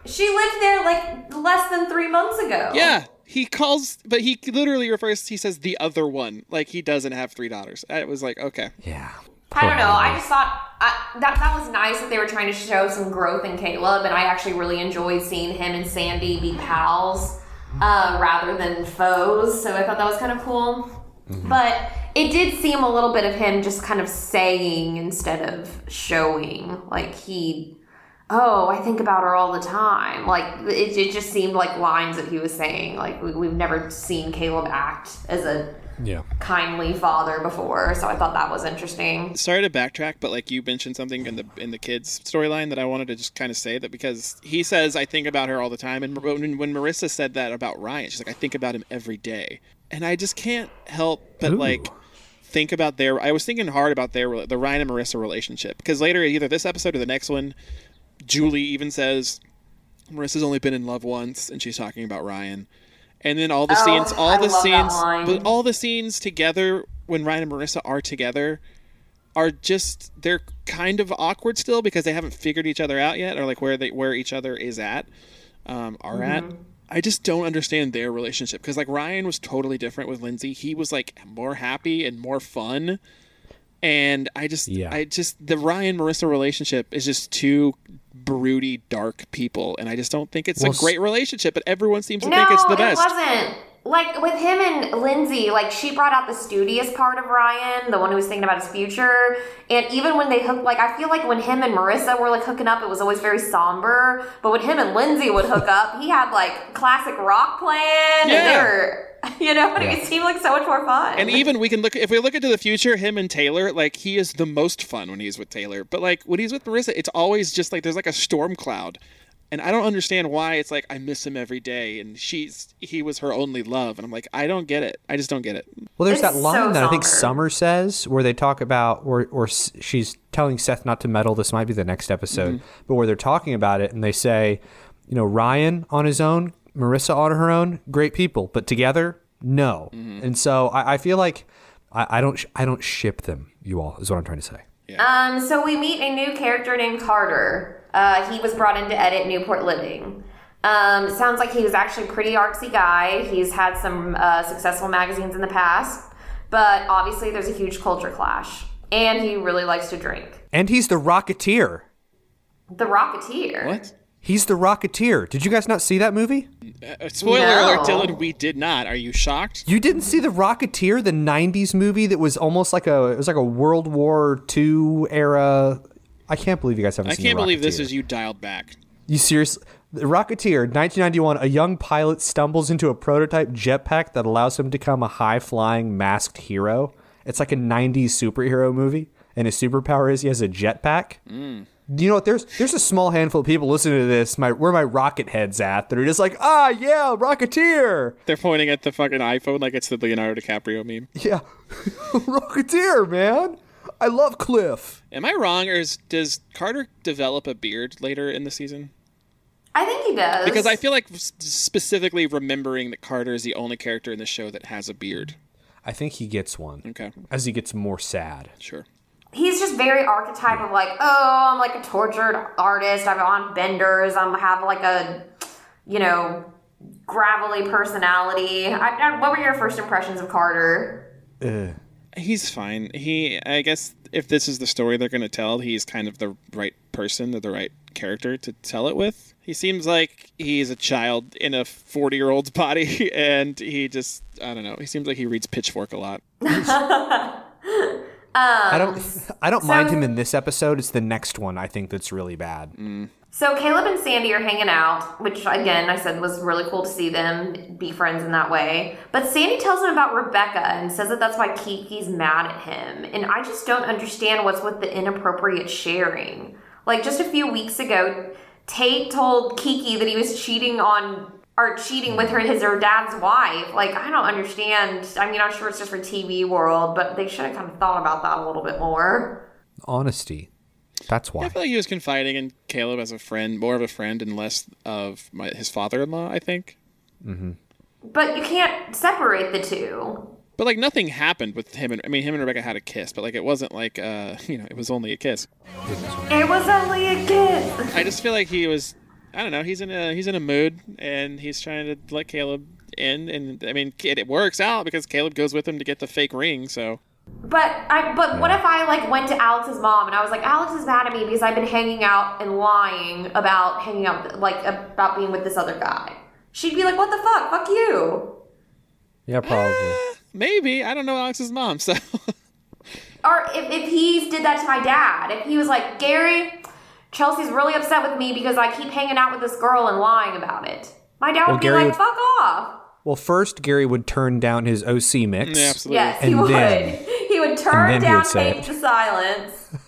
She lived there like less than three months ago. Yeah. He calls, but he literally refers, he says the other one. Like he doesn't have three daughters. It was like, okay. yeah. I don't know. I just thought I, that that was nice that they were trying to show some growth in Caleb, and I actually really enjoyed seeing him and Sandy be pals uh, rather than foes. So I thought that was kind of cool. But it did seem a little bit of him just kind of saying instead of showing. Like he, oh, I think about her all the time. Like it, it just seemed like lines that he was saying. Like we, we've never seen Caleb act as a Yeah. kindly father before, so I thought that was interesting. sorry to backtrack, but like you mentioned something in the in the kids storyline that I wanted to just kind of say that because he says I think about her all the time, and when, when Marissa said that about Ryan, she's like I think about him every day, and I just can't help but Ooh. like think about their. I was thinking hard about their the Ryan and Marissa relationship because later either this episode or the next one, Julie even says Marissa's only been in love once, and she's talking about Ryan. And then all the Oh, scenes, all I the scenes, but all the scenes together when Ryan and Marissa are together are just they're kind of awkward still because they haven't figured each other out yet or like where they where each other is at um, are at. I just don't understand their relationship because like Ryan was totally different with Lindsay. He was like more happy and more fun, and I just Yeah. I just the Ryan Marissa relationship is just two broody dark people, and I just don't think it's Well, a s- great relationship. But everyone seems to no, think it's the best. it wasn't. Like with him and Lindsay, like she brought out the studious part of Ryan, the one who was thinking about his future. And even when they hooked, like I feel like when him and Marissa were like hooking up, it was always very somber. But when him and Lindsay would hook up, he had like classic rock playing, and they Yeah. were, you know, and it seemed like so much more fun. And even we can look if we look into the future, him and Taylor, like he is the most fun when he's with Taylor. But like when he's with Marissa, it's always just like there's like a storm cloud. And I don't understand why it's like I miss him every day and she's he was her only love and I'm like I don't get it. I just don't get it. Well, there's It's that line so that I think. Summer says where they talk about, or or she's telling Seth not to meddle. This might be the next episode, mm-hmm. but where they're talking about it and they say, you know, Ryan on his own, Marissa on her own, great people, but together, no. Mm-hmm. And so I, I feel like I, I don't I don't ship them. You all is what I'm trying to say. Um, so we meet a new character named Carter. Uh, he was brought in to edit Newport Living. Um, sounds like he was actually a pretty artsy guy. He's had some uh, successful magazines in the past, but obviously there's a huge culture clash. And he really likes to drink. And he's the Rocketeer. The Rocketeer. What? He's the Rocketeer. Did you guys not see that movie? Uh, spoiler No. alert, Dylan, we did not. Are you shocked? You didn't see the Rocketeer, the '90s movie that was almost like a it was like a World War II era. I can't believe you guys haven't seen that. I can't the believe this is you dialed back. You seriously? The Rocketeer, 1991. A young pilot stumbles into a prototype jetpack that allows him to become a high-flying masked hero. It's like a '90s superhero movie, and his superpower is he has a jetpack. You know what? There's there's a small handful of people listening to this. My where my rocket heads at that are just like, ah, yeah, Rocketeer. They're pointing at the fucking iPhone like it's the Leonardo DiCaprio meme. Yeah, Rocketeer, man. I love Cliff. Am I wrong, or is, does Carter develop a beard later in the season? I think he does. Because I feel like specifically remembering that Carter is the only character in the show that has a beard. I think he gets one Okay, as he gets more sad. sure. He's just very archetype of like, oh, I'm like a tortured artist. I'm on benders. I'm have like a, you know, gravelly personality. I, I, what were your first impressions of Carter? Ugh. He's fine. He, I guess, if this is the story they're going to tell, he's kind of the right person or the right character to tell it with. He seems like he's a child in a 40 year old's body, and he just, I don't know, he seems like he reads Pitchfork a lot. Um, I don't. I don't mind him in this episode. It's the next one I think that's really bad. Mm. So Caleb and Sandy are hanging out, which again I said was really cool to see them be friends in that way. But Sandy tells him about Rebecca and says that that's why Kiki's mad at him. And I just don't understand what's with the inappropriate sharing. Like just a few weeks ago, Tate told Kiki that he was cheating on or cheating with her his her dad's wife. Like I don't understand. I mean, I'm sure it's just for TV world, but they should have kind of thought about that a little bit more. Honesty. That's why. I feel like he was confiding in Caleb as a friend, more of a friend and less of my, his father in law, I think. But you can't separate the two. But like nothing happened with him and I mean him and Rebecca had a kiss, but like it wasn't like uh you know, it was only a kiss. It was only a kiss. I just feel like he was I don't know, he's in a he's in a mood and he's trying to let Caleb in and I mean it, it works out because Caleb goes with him to get the fake ring, so But I but what if I like went to Alex's mom and I was like, Alex is mad at me because I've been hanging out and lying about hanging out like about being with this other guy. She'd be like, What the fuck? Fuck you. Yeah, probably. Ah, maybe I don't know Alex's mom, so Or if, if he did that to my dad, if he was like, Gary, Chelsea's really upset with me because I keep hanging out with this girl and lying about it. My dad would Well, be Gary like, would- fuck off. Well, first Gary would turn down his OC mix. yeah, absolutely. Yes, he And would. then- he would turn down would say tape to silence.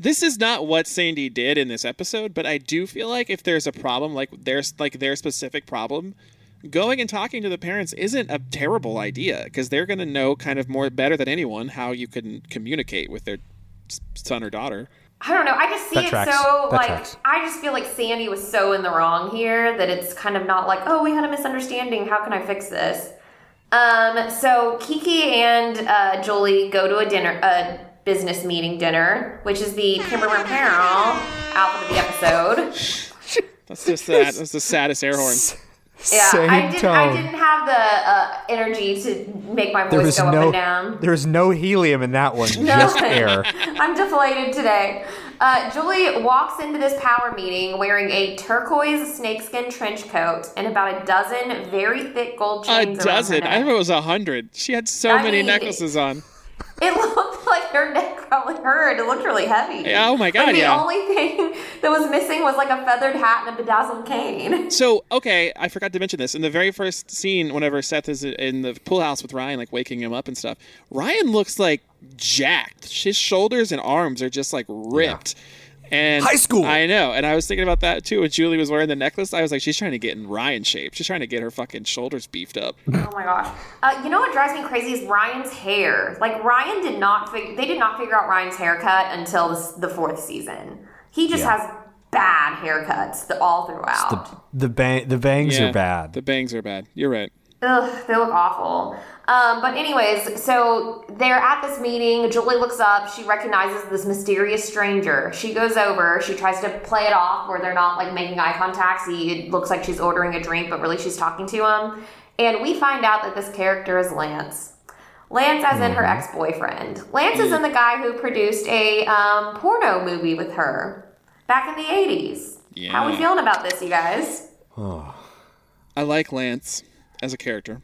This is not what Sandy did in this episode, but I do feel like if there's a problem, like there's like their specific problem, going and talking to the parents isn't a terrible idea because they're going to know kind of more better than anyone how you can communicate with their son or daughter. I don't know. I just see That it tracks. so That like tracks. I just feel like Sandy was so in the wrong here that it's kind of not like, oh, we had a misunderstanding. How can I fix this? Um, so Kiki and uh, Jolie go to a dinner, a business meeting dinner, which is the Kimber Peril outfit of the episode. That's just that. That's the saddest air horn. Yeah, Same I didn't. tone. I didn't have the uh, energy to make my there voice was go up and down. there was no helium in that one, just air. I'm deflated today. Uh, Julie walks into this power meeting wearing a turquoise snakeskin trench coat and about a dozen very thick gold A chains. around her dozen. I neck. thought it was a hundred. She had so I many mean, necklaces on. It looked like her neck probably hurt. It looked really heavy. Oh my God, Like, the yeah. only thing that was missing was like a feathered hat and a bedazzled cane. So okay, I forgot to mention this in the very first scene. Whenever Seth is in the pool house with Ryan, like waking him up and stuff, Ryan looks like jacked. His shoulders and arms are just like ripped. And High school. I know, and I was thinking about that too. When Julie was wearing the necklace, I was like, she's trying to get in Ryan shape. She's trying to get her fucking shoulders beefed up. Oh my gosh. Uh, you know what drives me crazy is Ryan's hair. Like Ryan did not fig- they did not figure out Ryan's haircut until this, the fourth season. He just Yeah. has bad haircuts the, all throughout. The bang, the bangs Yeah, are bad. The bangs are bad. You're right. Ugh, they look awful. Um, but anyways, so they're at this meeting. Julie looks up. She recognizes this mysterious stranger. She goes over. She tries to play it off where they're not like making eye contact. See, it looks like she's ordering a drink, but really she's talking to him. And we find out that this character is Lance. Lance, as in her ex-boyfriend. Lance is in the guy who produced a um, porno movie with her back in the '80s. How are we feeling about this, you guys? I like Lance as a character.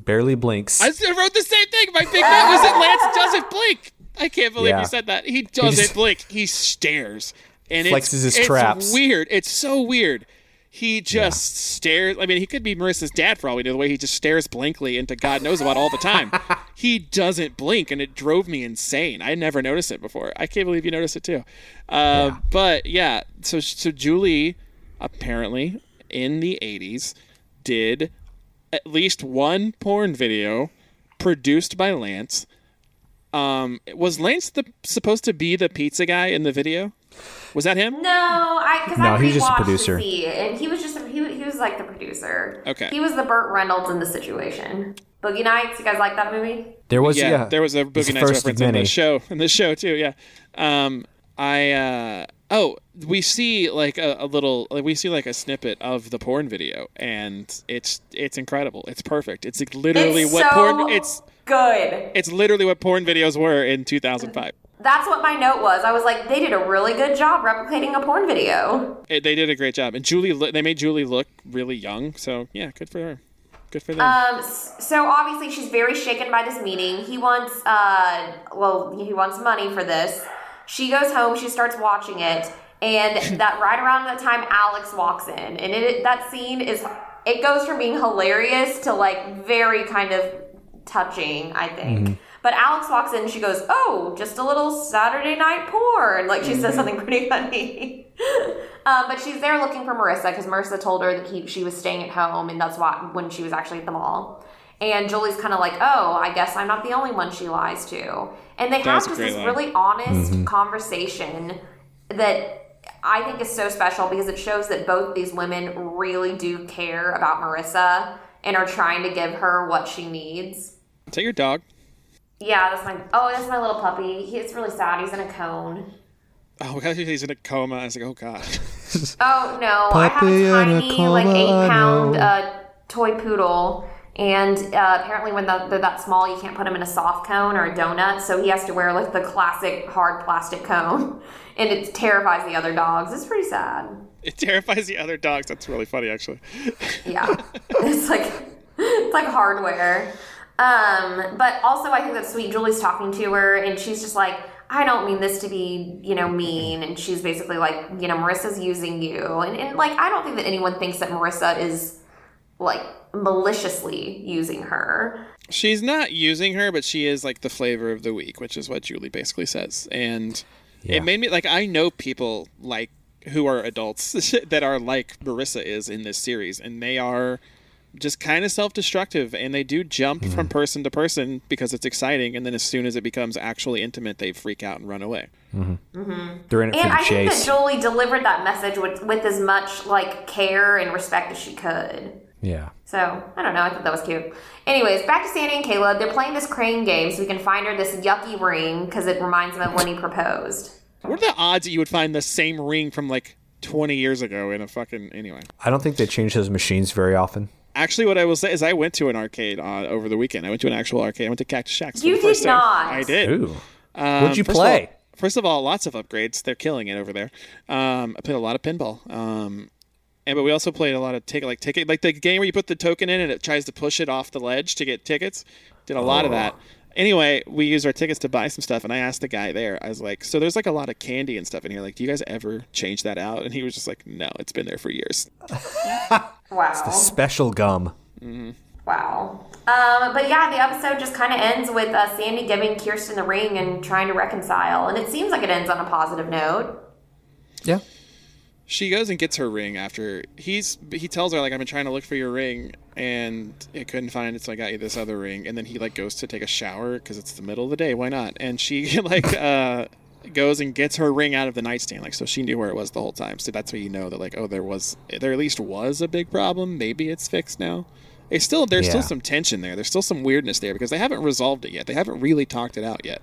He barely blinks. I wrote the same thing. My big note was that Lance doesn't blink. I can't believe Yeah. you said that. He doesn't just- blink. He stares. And Flexes it's, his it's traps. weird. It's so weird. He just stares. I mean, he could be Marissa's dad for all we know, the way he just stares blankly into God knows what all the time. he doesn't blink, and it drove me insane. I never noticed it before. I can't believe you noticed it too. Uh, But yeah, so so Julie apparently in the 80s did at least one porn video produced by Lance. Um, was Lance the supposed to be the pizza guy in the video? Was that him? No, I because No, I he's just a producer. see, and he was just he, he was like the producer. Okay. he was the Burt Reynolds in the situation. Boogie Nights. You guys like that movie? There was yeah, yeah, there was a Boogie Nights reference in the show in this show too. Yeah. Um, I uh, oh, we see like a, a little, like, we see like a snippet of the porn video, and it's it's incredible. It's perfect. It's like literally it's what so porn. It's good. it's literally what porn videos were in 2005. That's what my note was. I was like, they did a really good job replicating a porn video. It, they did a great job, and Julie. They made Julie look really young. So yeah, good for her. Good for them. Um, so obviously she's very shaken by this meeting. He wants, uh, well, he wants money for this. She goes home. She starts watching it, and that right around that time, Alex walks in, and it that scene is it goes from being hilarious to like very kind of touching. I think. But Alex walks in and she goes, "Oh, just a little Saturday night porn." Like she says something pretty funny. um, but she's there looking for Marissa because Marissa told her that he, she was staying at home, and that's why when she was actually at the mall. And Julie's kind of like, "Oh, I guess I'm not the only one she lies to." And they That's have just this line. really honest conversation that I think is so special because it shows that both these women really do care about Marissa and are trying to give her what she needs. Is that your dog? Yeah, that's my. Oh, that's my little puppy. He's really sad. He's in a cone. Oh, we got he's in a coma. I was like, oh god. Oh no, I have Puppy a in a tiny, like coma, eight I pound know. uh, toy poodle, and uh, apparently when the, they're that small, you can't put them in a soft cone or a donut, so he has to wear like the classic hard plastic cone, and it terrifies the other dogs. It's pretty sad. It terrifies the other dogs. That's really funny, actually. Yeah, it's like it's like hardware. Um, but also I think that sweet. Julie's talking to her, and she's just like, I don't mean this to be, you know, mean. And she's basically like, you know, Marissa's using you, and, and like I don't think that anyone thinks that Marissa is like maliciously using her. She's not using her, but she is like the flavor of the week, which is what Julie basically says. And Yeah. it made me like I know people like who are adults that are like Marissa is in this series, and they are just kind of self-destructive and they do jump from hmm. person to person because it's exciting and then as soon as it becomes actually intimate they freak out and run away mm-hmm. Mm-hmm. They're in it for And the I think that chase. Julie delivered that message with, with as much like care and respect as she could. Yeah. So I don't know. I thought that was cute. Anyways, back to Sandy and Caleb. They're playing this crane game so we can find her this yucky ring because it reminds them of when he proposed. what are the odds that you would find the same ring from like 20 years ago in a fucking anyway I don't think they change those machines very often. Actually, what I will say is I went to an arcade uh, over the weekend. I went to an actual arcade. I went to Cactus Shacks. You the first did time. not. I did. Ooh. Um, What'd you first of play? all- first of all, lots of upgrades. They're killing it over there. Um, I played a lot of pinball. Um, and but we also played a lot of ticket like ticket like the game where you put the token in and it tries to push it off the ledge to get tickets. Did a lot of that. Anyway, we used our tickets to buy some stuff, and I asked the guy there. I was like, "So there's like a lot of candy and stuff in here. Like, do you guys ever change that out?" And he was just like, "No, it's been there for years." Wow. Special gum. Wow. Um, but yeah, the episode just kind of ends with uh, Sandy giving Kirsten the ring and trying to reconcile. And it seems like it ends on a positive note. Yeah. She goes and gets her ring after he's he tells her like I've been trying to look for your ring and I couldn't find it so I got you this other ring. And then he like goes to take a shower because it's the middle of the day. Why not? And she like uh goes and gets her ring out of the nightstand like so she knew where it was the whole time. So that's where you know that like oh there was there at least was a big problem. Maybe it's fixed now. It's still there's still some tension there. There's still some weirdness there because they haven't resolved it yet. They haven't really talked it out yet.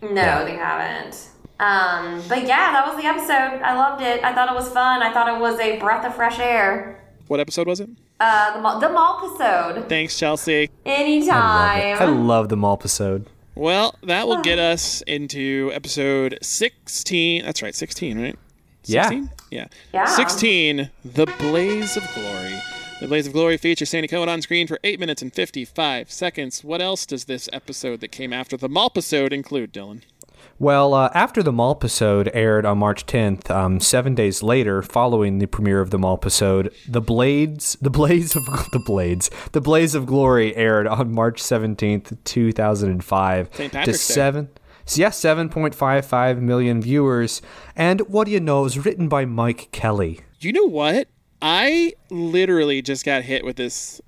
No, they haven't. Um, but yeah, that was the episode. I loved it. I thought it was fun. I thought it was a breath of fresh air. what episode was it Uh, the mall, the mall episode. thanks Chelsea Anytime. I love the Malpisode. Well, that will get us into episode 16. That's right, 16, right? Yeah. 16? Yeah. Yeah. 16, The Blaze of Glory. The Blaze of Glory features Sandy Cohen on screen for 8 minutes and 55 seconds. What else does this episode that came after the Malpisode include, Dylan? Well, uh, after the Malpisode aired on March 10th, um, seven days later, following the premiere of the Malpisode, the Blades, the Blaze of the Blades, the Blaze of Glory aired on March 17th, 2005. St. to Patrick's Day. seven. So yeah, 7.55 million viewers. And what do you know? It was written by Mike Kelley. You know what? I literally just got hit with this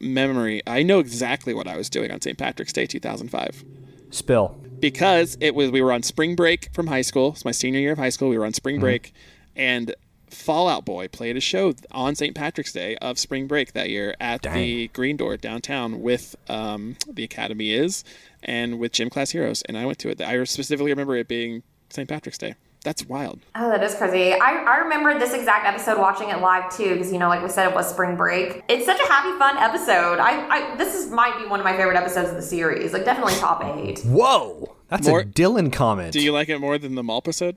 memory. I know exactly what I was doing on St. Patrick's Day 2005. Spill. Because it was we were on spring break from high school. It's my senior year of high school. We were on spring break, and Fall Out Boy played a show on St. Patrick's Day of spring break that year at the Green Door downtown with um, the Academy is and with Gym Class Heroes, and I went to it. I specifically remember it being St. Patrick's Day. That's wild. Oh, that is crazy. I, I remember this exact episode watching it live too, because you know, like we said, it was spring break. It's such a happy, fun episode. I, I this is might be one of my favorite episodes of the series. Like definitely top eight. Whoa, that's More- a Dylan comment. Do you like it more than the Malp episode?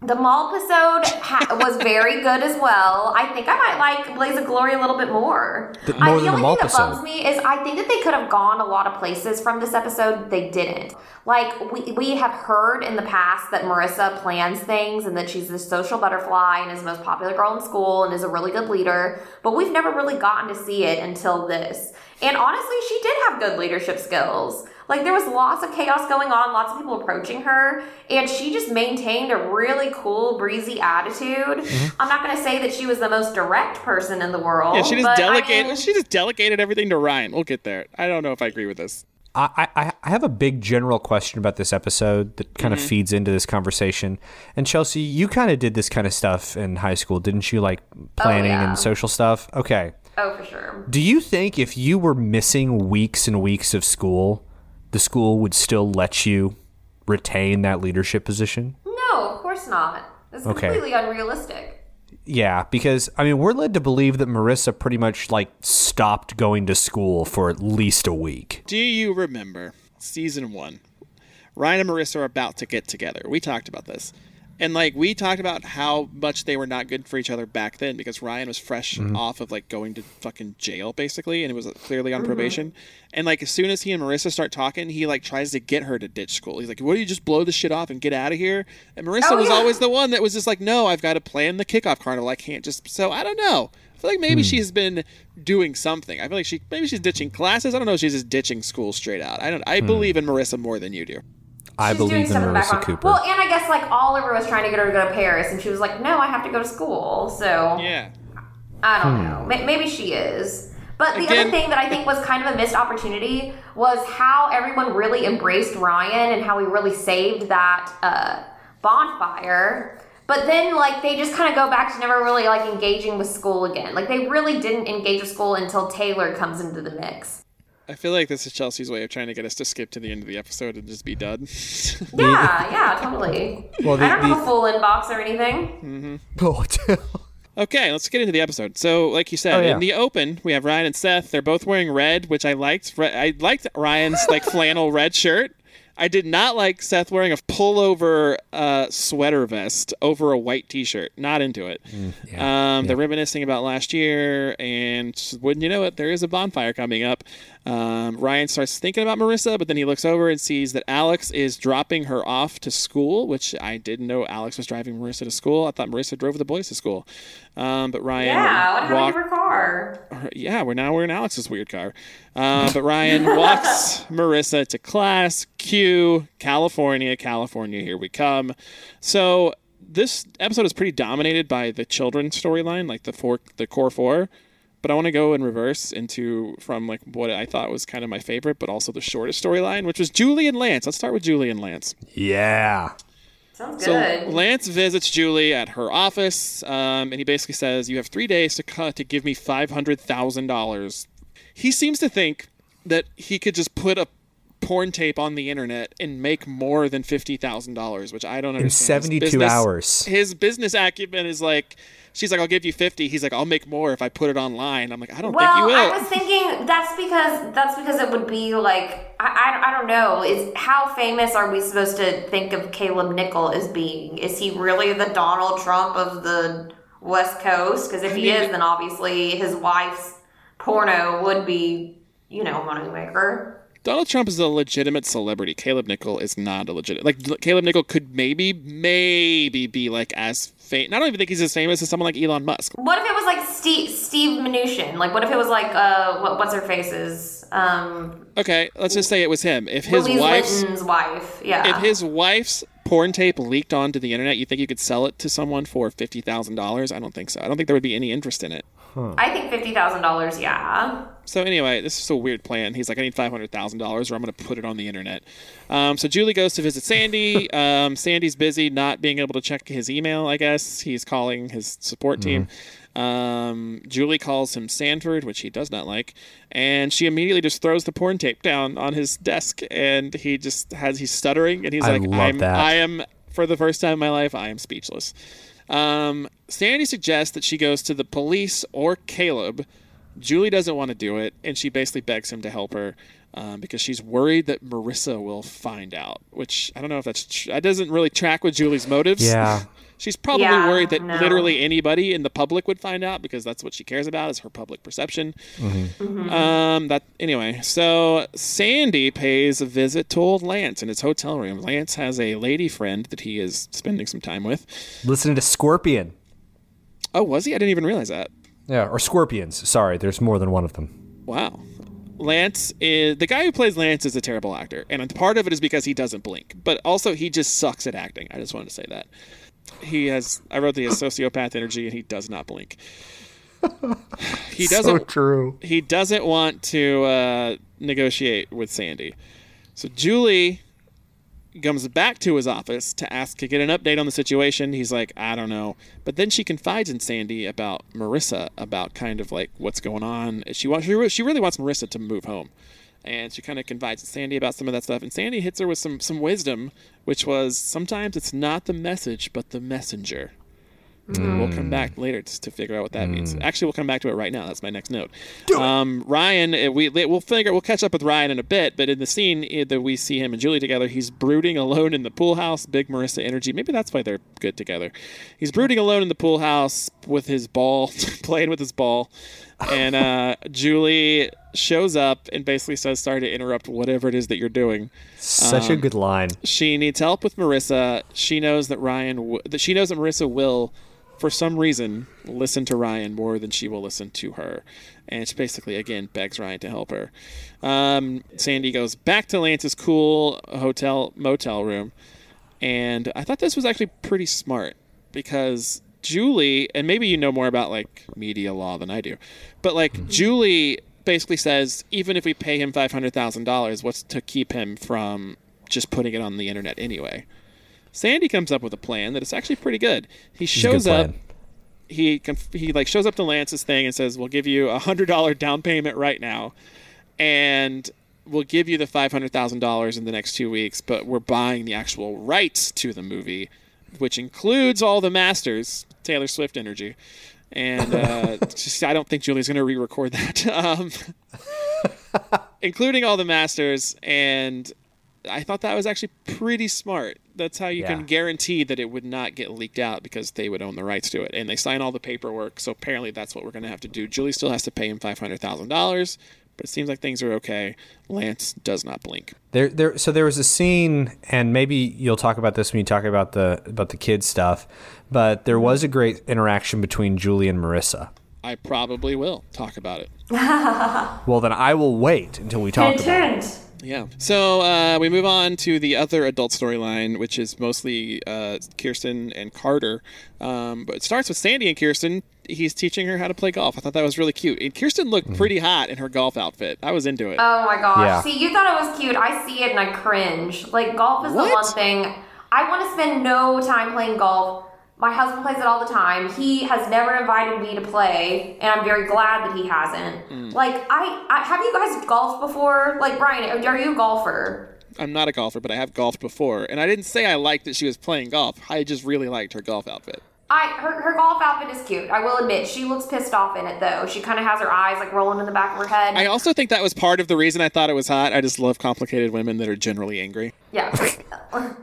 The mall episode ha- was very good as well. I think I might like Blaze of Glory a little bit more. The- I, more the than the only mall thing that episode. bugs me is I think that they could have gone a lot of places from this episode. They didn't. Like we we have heard in the past that Marissa plans things and that she's this social butterfly and is the most popular girl in school and is a really good leader. But we've never really gotten to see it until this. And honestly, she did have good leadership skills. Like there was lots of chaos going on, lots of people approaching her, and she just maintained a really cool, breezy attitude. Mm-hmm. I'm not going to say that she was the most direct person in the world. Yeah, she just but, I delegated. mean- she just delegated everything to Ryan. We'll get there. I don't know if I agree with this. I, I, I have a big general question about this episode that kind of mm-hmm. feeds into this conversation. And Chelsea, you kind of did this kind of stuff in high school, didn't you? Like oh, planning yeah. and social stuff. Okay. oh, for sure. Do you think if you were missing weeks and weeks of school, the school would still let you retain that leadership position? No, of course not. It's Okay. completely unrealistic. Yeah, because I mean, we're led to believe that Marissa pretty much like stopped going to school for at least a week. Do you remember season one? Ryan and Marissa are about to get together. We talked about this. And like we talked about how much they were not good for each other back then because Ryan was fresh mm-hmm. off of like going to fucking jail basically and it was uh, clearly on mm-hmm. probation. And like as soon as he and Marissa start talking, he like tries to get her to ditch school. He's like, "What do you just blow this shit off and get out of here?" And Marissa Oh, was yeah. always the one that was just like, "No, I've got to plan the kickoff carnival. I can't just." So I don't know. I feel like maybe hmm. she's been doing something. I feel like she maybe she's ditching classes. I don't know. if She's just ditching school straight out. I don't. I hmm. believe in Marissa more than you do. I She's doing believe in the Marissa background. Cooper. Well, and I guess like Oliver was trying to get her to go to Paris, and she was like, "No, I have to go to school." So Yeah. I don't know. Maybe she is. But the Again- other thing that I think was kind of a missed opportunity was how everyone really embraced Ryan and how he really saved that uh, bonfire. But then, like, they just kind of go back to never really like engaging with school again. Like, they really didn't engage with school until Taylor comes into the mix. I feel like this is Chelsea's way of trying to get us to skip to the end of the episode and just be done. Yeah, yeah, totally. Well, the- I don't have a full inbox or anything. Mm-hmm. Oh, okay, let's get into the episode. So, like you said, Oh, yeah. in the open, we have Ryan and Seth. They're both wearing red, which I liked. I liked Ryan's like flannel red shirt. I did not like Seth wearing a pullover uh, sweater vest over a white T-shirt. Not into it. um, They're reminiscing about last year, and wouldn't you know it, there is a bonfire coming up. Um, Ryan starts thinking about Marissa, but then he looks over and sees that Alex is dropping her off to school, which I didn't know Alex was driving Marissa to school. I thought Marissa drove the boys to school. Um, but Ryan Yeah, what happened walked her car? yeah, we're now we're in Alex's weird car. Uh, but Ryan walks Marissa to class. Q, California, California, here we come. So this episode is pretty dominated by the children storyline, like the four, the core four. But I want to go in reverse into from like what I thought was kind of my favorite, but also the shortest storyline, which was Julie and Lance. Let's start with Julie and Lance. yeah. Sounds So good. Lance visits Julie at her office, um, and he basically says, "You have three days to cut to give me five hundred thousand dollars." He seems to think that he could just put a porn tape on the internet and make more than fifty thousand dollars, which I don't understand. His 72 business- hours. His business acumen is like, she's like, "I'll give you 50. He's like, "I'll make more if I put it online." I'm like, "I don't think you will." I was thinking that's because that's because it would be like I, I, I don't know is how famous are we supposed to think of Caleb Nichol as being? Is he really the Donald Trump of the West Coast? Because if he mean- is, then obviously his wife's porno would be you know a moneymaker. Donald Trump is a legitimate celebrity. Caleb Nichol is not a legitimate. Like Caleb Nichol could maybe, maybe be like as famous. I don't even think he's as famous as someone like Elon Musk. What if it was like Steve Steve Mnuchin? Like what if it was like uh what, what's her face's um Okay, let's just say it was him. If his Louise wife's Linton's wife? Yeah. if his wife's porn tape leaked onto the internet, you think you could sell it to someone for fifty thousand dollars? I don't think so. I don't think there would be any interest in it. I think fifty thousand dollars. Yeah. So anyway, this is a weird plan. He's like, I need five hundred thousand dollars, or I'm going to put it on the internet. Um, so Julie goes to visit Sandy. Um, Sandy's busy, not being able to check his email. I guess he's calling his support team. Um, Julie calls him Sanford, which he does not like, and she immediately just throws the porn tape down on his desk, and he just has he's stuttering, and he's I like, "I'm that. I am for the first time in my life, I am speechless." Um, Sandy suggests that she goes to the police or Caleb. Julie doesn't want to do it, and she basically begs him to help her um, because she's worried that Marissa will find out. Which I don't know if that's tr- that doesn't really track with Julie's motives. Yeah. she's probably Yeah, worried that no. literally anybody in the public would find out because that's what she cares about is her public perception. Mm-hmm. Um, that anyway. So Sandy pays a visit to old Lance in his hotel room. Lance has a lady friend that he is spending some time with. Listening to Scorpion. Oh, was he? I didn't even realize that. Yeah, or Scorpions. Sorry, there's more than one of them. Wow. Lance is the guy who plays Lance is a terrible actor, and part of it is because he doesn't blink, but also he just sucks at acting. I just wanted to say that he has. I wrote the sociopath energy, and he does not blink. He doesn't. true. he doesn't want to uh, negotiate with Sandy. So Julie comes back to his office to ask to get an update on the situation. He's like, I don't know. But then she confides in Sandy about Marissa, about kind of like what's going on. She wants she really wants Marissa to move home. And she kind of confides in Sandy about some of that stuff. And Sandy hits her with some some wisdom, which was sometimes it's not the message, but the messenger. We'll come back later to, to figure out what that means. Actually, we'll come back to it right now. That's my next note. Um, Ryan, uh, we we'll figure we'll catch up with Ryan in a bit, but in the scene uh, that we see him and Julie together, he's brooding alone in the pool house. Big Marissa energy. Maybe that's why they're good together. He's brooding alone in the pool house with his ball, playing with his ball, and uh, Julie shows up and basically says, "Sorry to interrupt whatever it is that you're doing." Such a good line. she needs help with Marissa. She knows that Ryan w- that she knows that Marissa will for some reason listen to Ryan more than she will listen to her. And she basically again begs Ryan to help her. Um, Sandy goes back to Lance's cool hotel motel room and I thought this was actually pretty smart because Julie, and maybe you know more about like media law than I do, but like mm-hmm. Julie basically says even if we pay him five hundred thousand dollars, what's to keep him from just putting it on the internet anyway? Sandy comes up with a plan that is actually pretty good. He a good shows up he conf- he like shows up to Lance's thing and says, "We'll give you a hundred dollar down payment right now, and we'll give you the five hundred thousand dollars in the next two weeks. But we're buying the actual rights to the movie, which includes all the masters, Taylor Swift energy." And uh, just, I don't think Julie's going to re-record that, um, including all the masters. And I thought that was actually pretty smart. That's how you Yeah. can guarantee that it would not get leaked out because they would own the rights to it. And they sign all the paperwork. So apparently that's what we're going to have to do. Julie still has to pay him $500,000, but it seems like things are okay. Lance does not blink. There, there. So there was a scene, and maybe you'll talk about this when you talk about the about the kids stuff. But there was a great interaction between Julie and Marissa. I probably will talk about it. Well, then I will wait until we talk Hint, about it. Hint. Yeah. So uh, we move on to the other adult storyline, which is mostly uh, Kirsten and Carter. Um, but it starts with Sandy and Kirsten. He's teaching her how to play golf. I thought that was really cute. And Kirsten looked pretty hot in her golf outfit. I was into it. Oh my gosh. Yeah. See, you thought it was cute. I see it and I cringe. Like, golf is What? the one thing. I want to spend no time playing golf. My husband plays it all the time. He has never invited me to play, and I'm very glad that he hasn't. Mm. Like, I, I have you guys golfed before? Like, Brian, are you a golfer? I'm not a golfer, but I have golfed before. And I didn't say I liked that she was playing golf. I just really liked her golf outfit. I her, her golf outfit is cute. I will admit she looks pissed off in it though. She kind of has her eyes like rolling in the back of her head. I also think that was part of the reason I thought it was hot. I just love complicated women that are generally angry. yeah,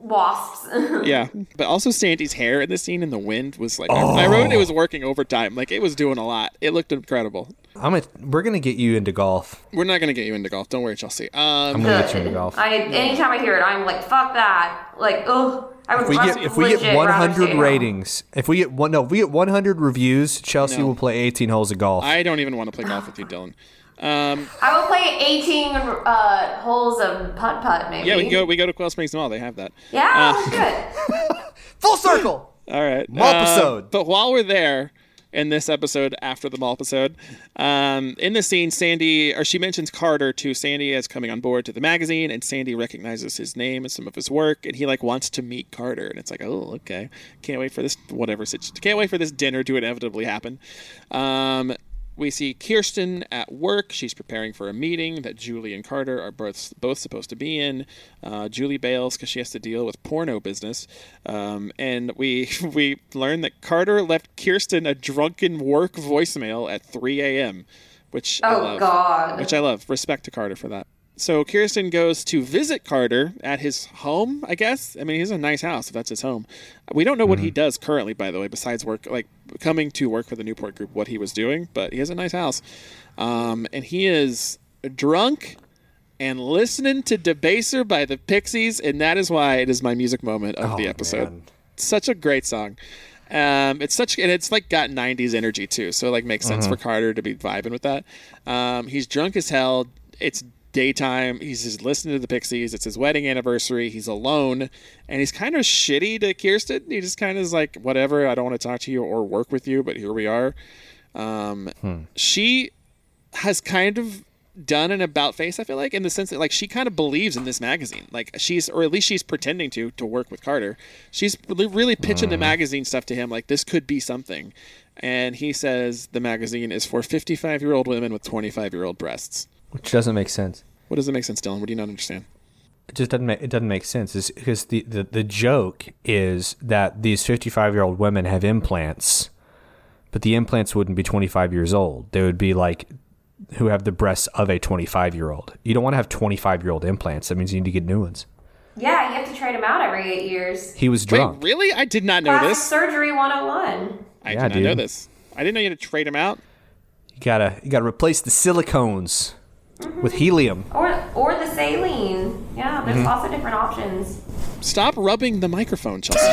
wasps. Yeah. But also Sandy's hair in the scene in the wind was like, I, I wrote it was working overtime. Like, it was doing a lot. It looked incredible. I'm gonna, we're gonna get you into golf. We're not going to get you into golf. Don't worry, Chelsea. Um, I'm gonna get you into golf. I anytime I hear it, I'm like, fuck that. Like, ugh. I If we get if we get legit rather stay 100 ratings, if we get one no, if we get 100 reviews, Chelsea No. will play 18 holes of golf. I don't even want to play golf with you, Dylan. Um, I will play 18 uh, holes of putt putt, maybe. yeah, we go. We go to Quail Springs Mall. They have that. Yeah, Uh, good. Full circle. All right. Mall Episode. Um, but while we're there, in this episode after the mall episode. Um, in the scene, Sandy, or she mentions Carter to Sandy as coming on board to the magazine, and Sandy recognizes his name and some of his work, and he like wants to meet Carter, and it's like, oh, okay, can't wait for this whatever situation, can't wait for this dinner to inevitably happen. Um, we see Kirsten at work. She's preparing for a meeting that Julie and Carter are both both supposed to be in. Uh, Julie bails because she has to deal with porno business, um, and we we learn that Carter left Kirsten a drunken work voicemail at 3 a.m., which I Oh, love. God. which I love. Respect to Carter for that. So Kirsten goes to visit Carter at his home, I guess. I mean, he has a nice house if that's his home. We don't know what he does currently, by the way, besides work, like coming to work for the Newport Group, what he was doing, but he has a nice house. Um, and he is drunk and listening to Debaser by the Pixies, and that is why it is my music moment of the Oh, episode. man. Such a great song. Um, it's such and it's like got 90s energy too, so it like makes sense for Carter to be vibing with that. Um, he's drunk as hell. It's daytime. He's just listening to the Pixies. It's his wedding anniversary. He's alone, and he's kind of shitty to Kirsten. He just kind of is like, whatever. I don't want to talk to you or work with you, but here we are. Um, She has kind of done an about face i feel like in the sense that like she kind of believes in this magazine like she's or at least she's pretending to to work with carter she's really, really pitching the magazine stuff to him like this could be something and he says the magazine is for 55 year old women with 25 year old breasts Which doesn't make sense. what does it make sense dylan what do you not understand It just doesn't make it doesn't make sense. Is because the, the the joke is that these fifty five year old women have implants, but the implants wouldn't be twenty five years old. They would be like who have the breasts of a twenty five year old. You don't want to have twenty five year old implants. That means you need to get new ones. Yeah, you have to trade them out every eight years. He was drunk. wait really i did not know Plastic this surgery 101. i Yeah, did not know this i didn't know you had to trade them out You gotta you gotta replace the silicones Mm-hmm. with helium. Or or the saline. Yeah, there's mm-hmm. lots of different options. stop rubbing the microphone chelsea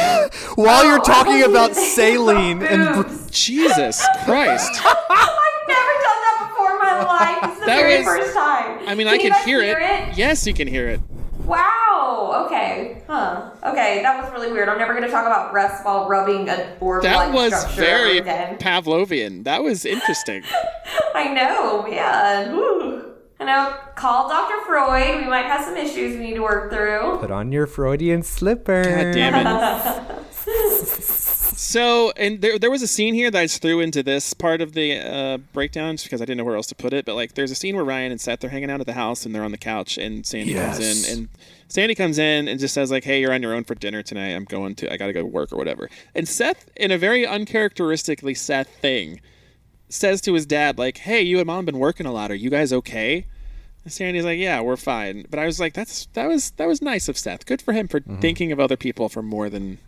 While Oh, you're talking oh, about saline about and boobs. jesus christ I've never done that before in my life. This is the That very was- first time. i mean can i can guys hear, it. yes you can hear it Wow. Okay. Huh. Okay, that was really weird. I'm never gonna talk about breasts while rubbing a orb that was structure very again. pavlovian that was interesting I know, man. Whew. I know. Call Dr. Freud. We might have some issues we need to work through. Put on your Freudian slipper. God damn it. so, and there, there was a scene here that I just threw into this part of the uh, breakdown just because I didn't know where else to put it. But like, there's a scene where Ryan and Seth are hanging out at the house and they're on the couch, and Sandy Yes. comes in, and Sandy comes in and just says like, "Hey, you're on your own for dinner tonight. I'm going to, I got to go to work or whatever." And Seth, in a very uncharacteristically Seth thing, says to his dad like, "Hey, you and mom been working a lot. Are you guys okay?" And Sandy's like, "Yeah, we're fine." But I was like, "That's that was that was nice of Seth. Good for him for mm-hmm. thinking of other people for more than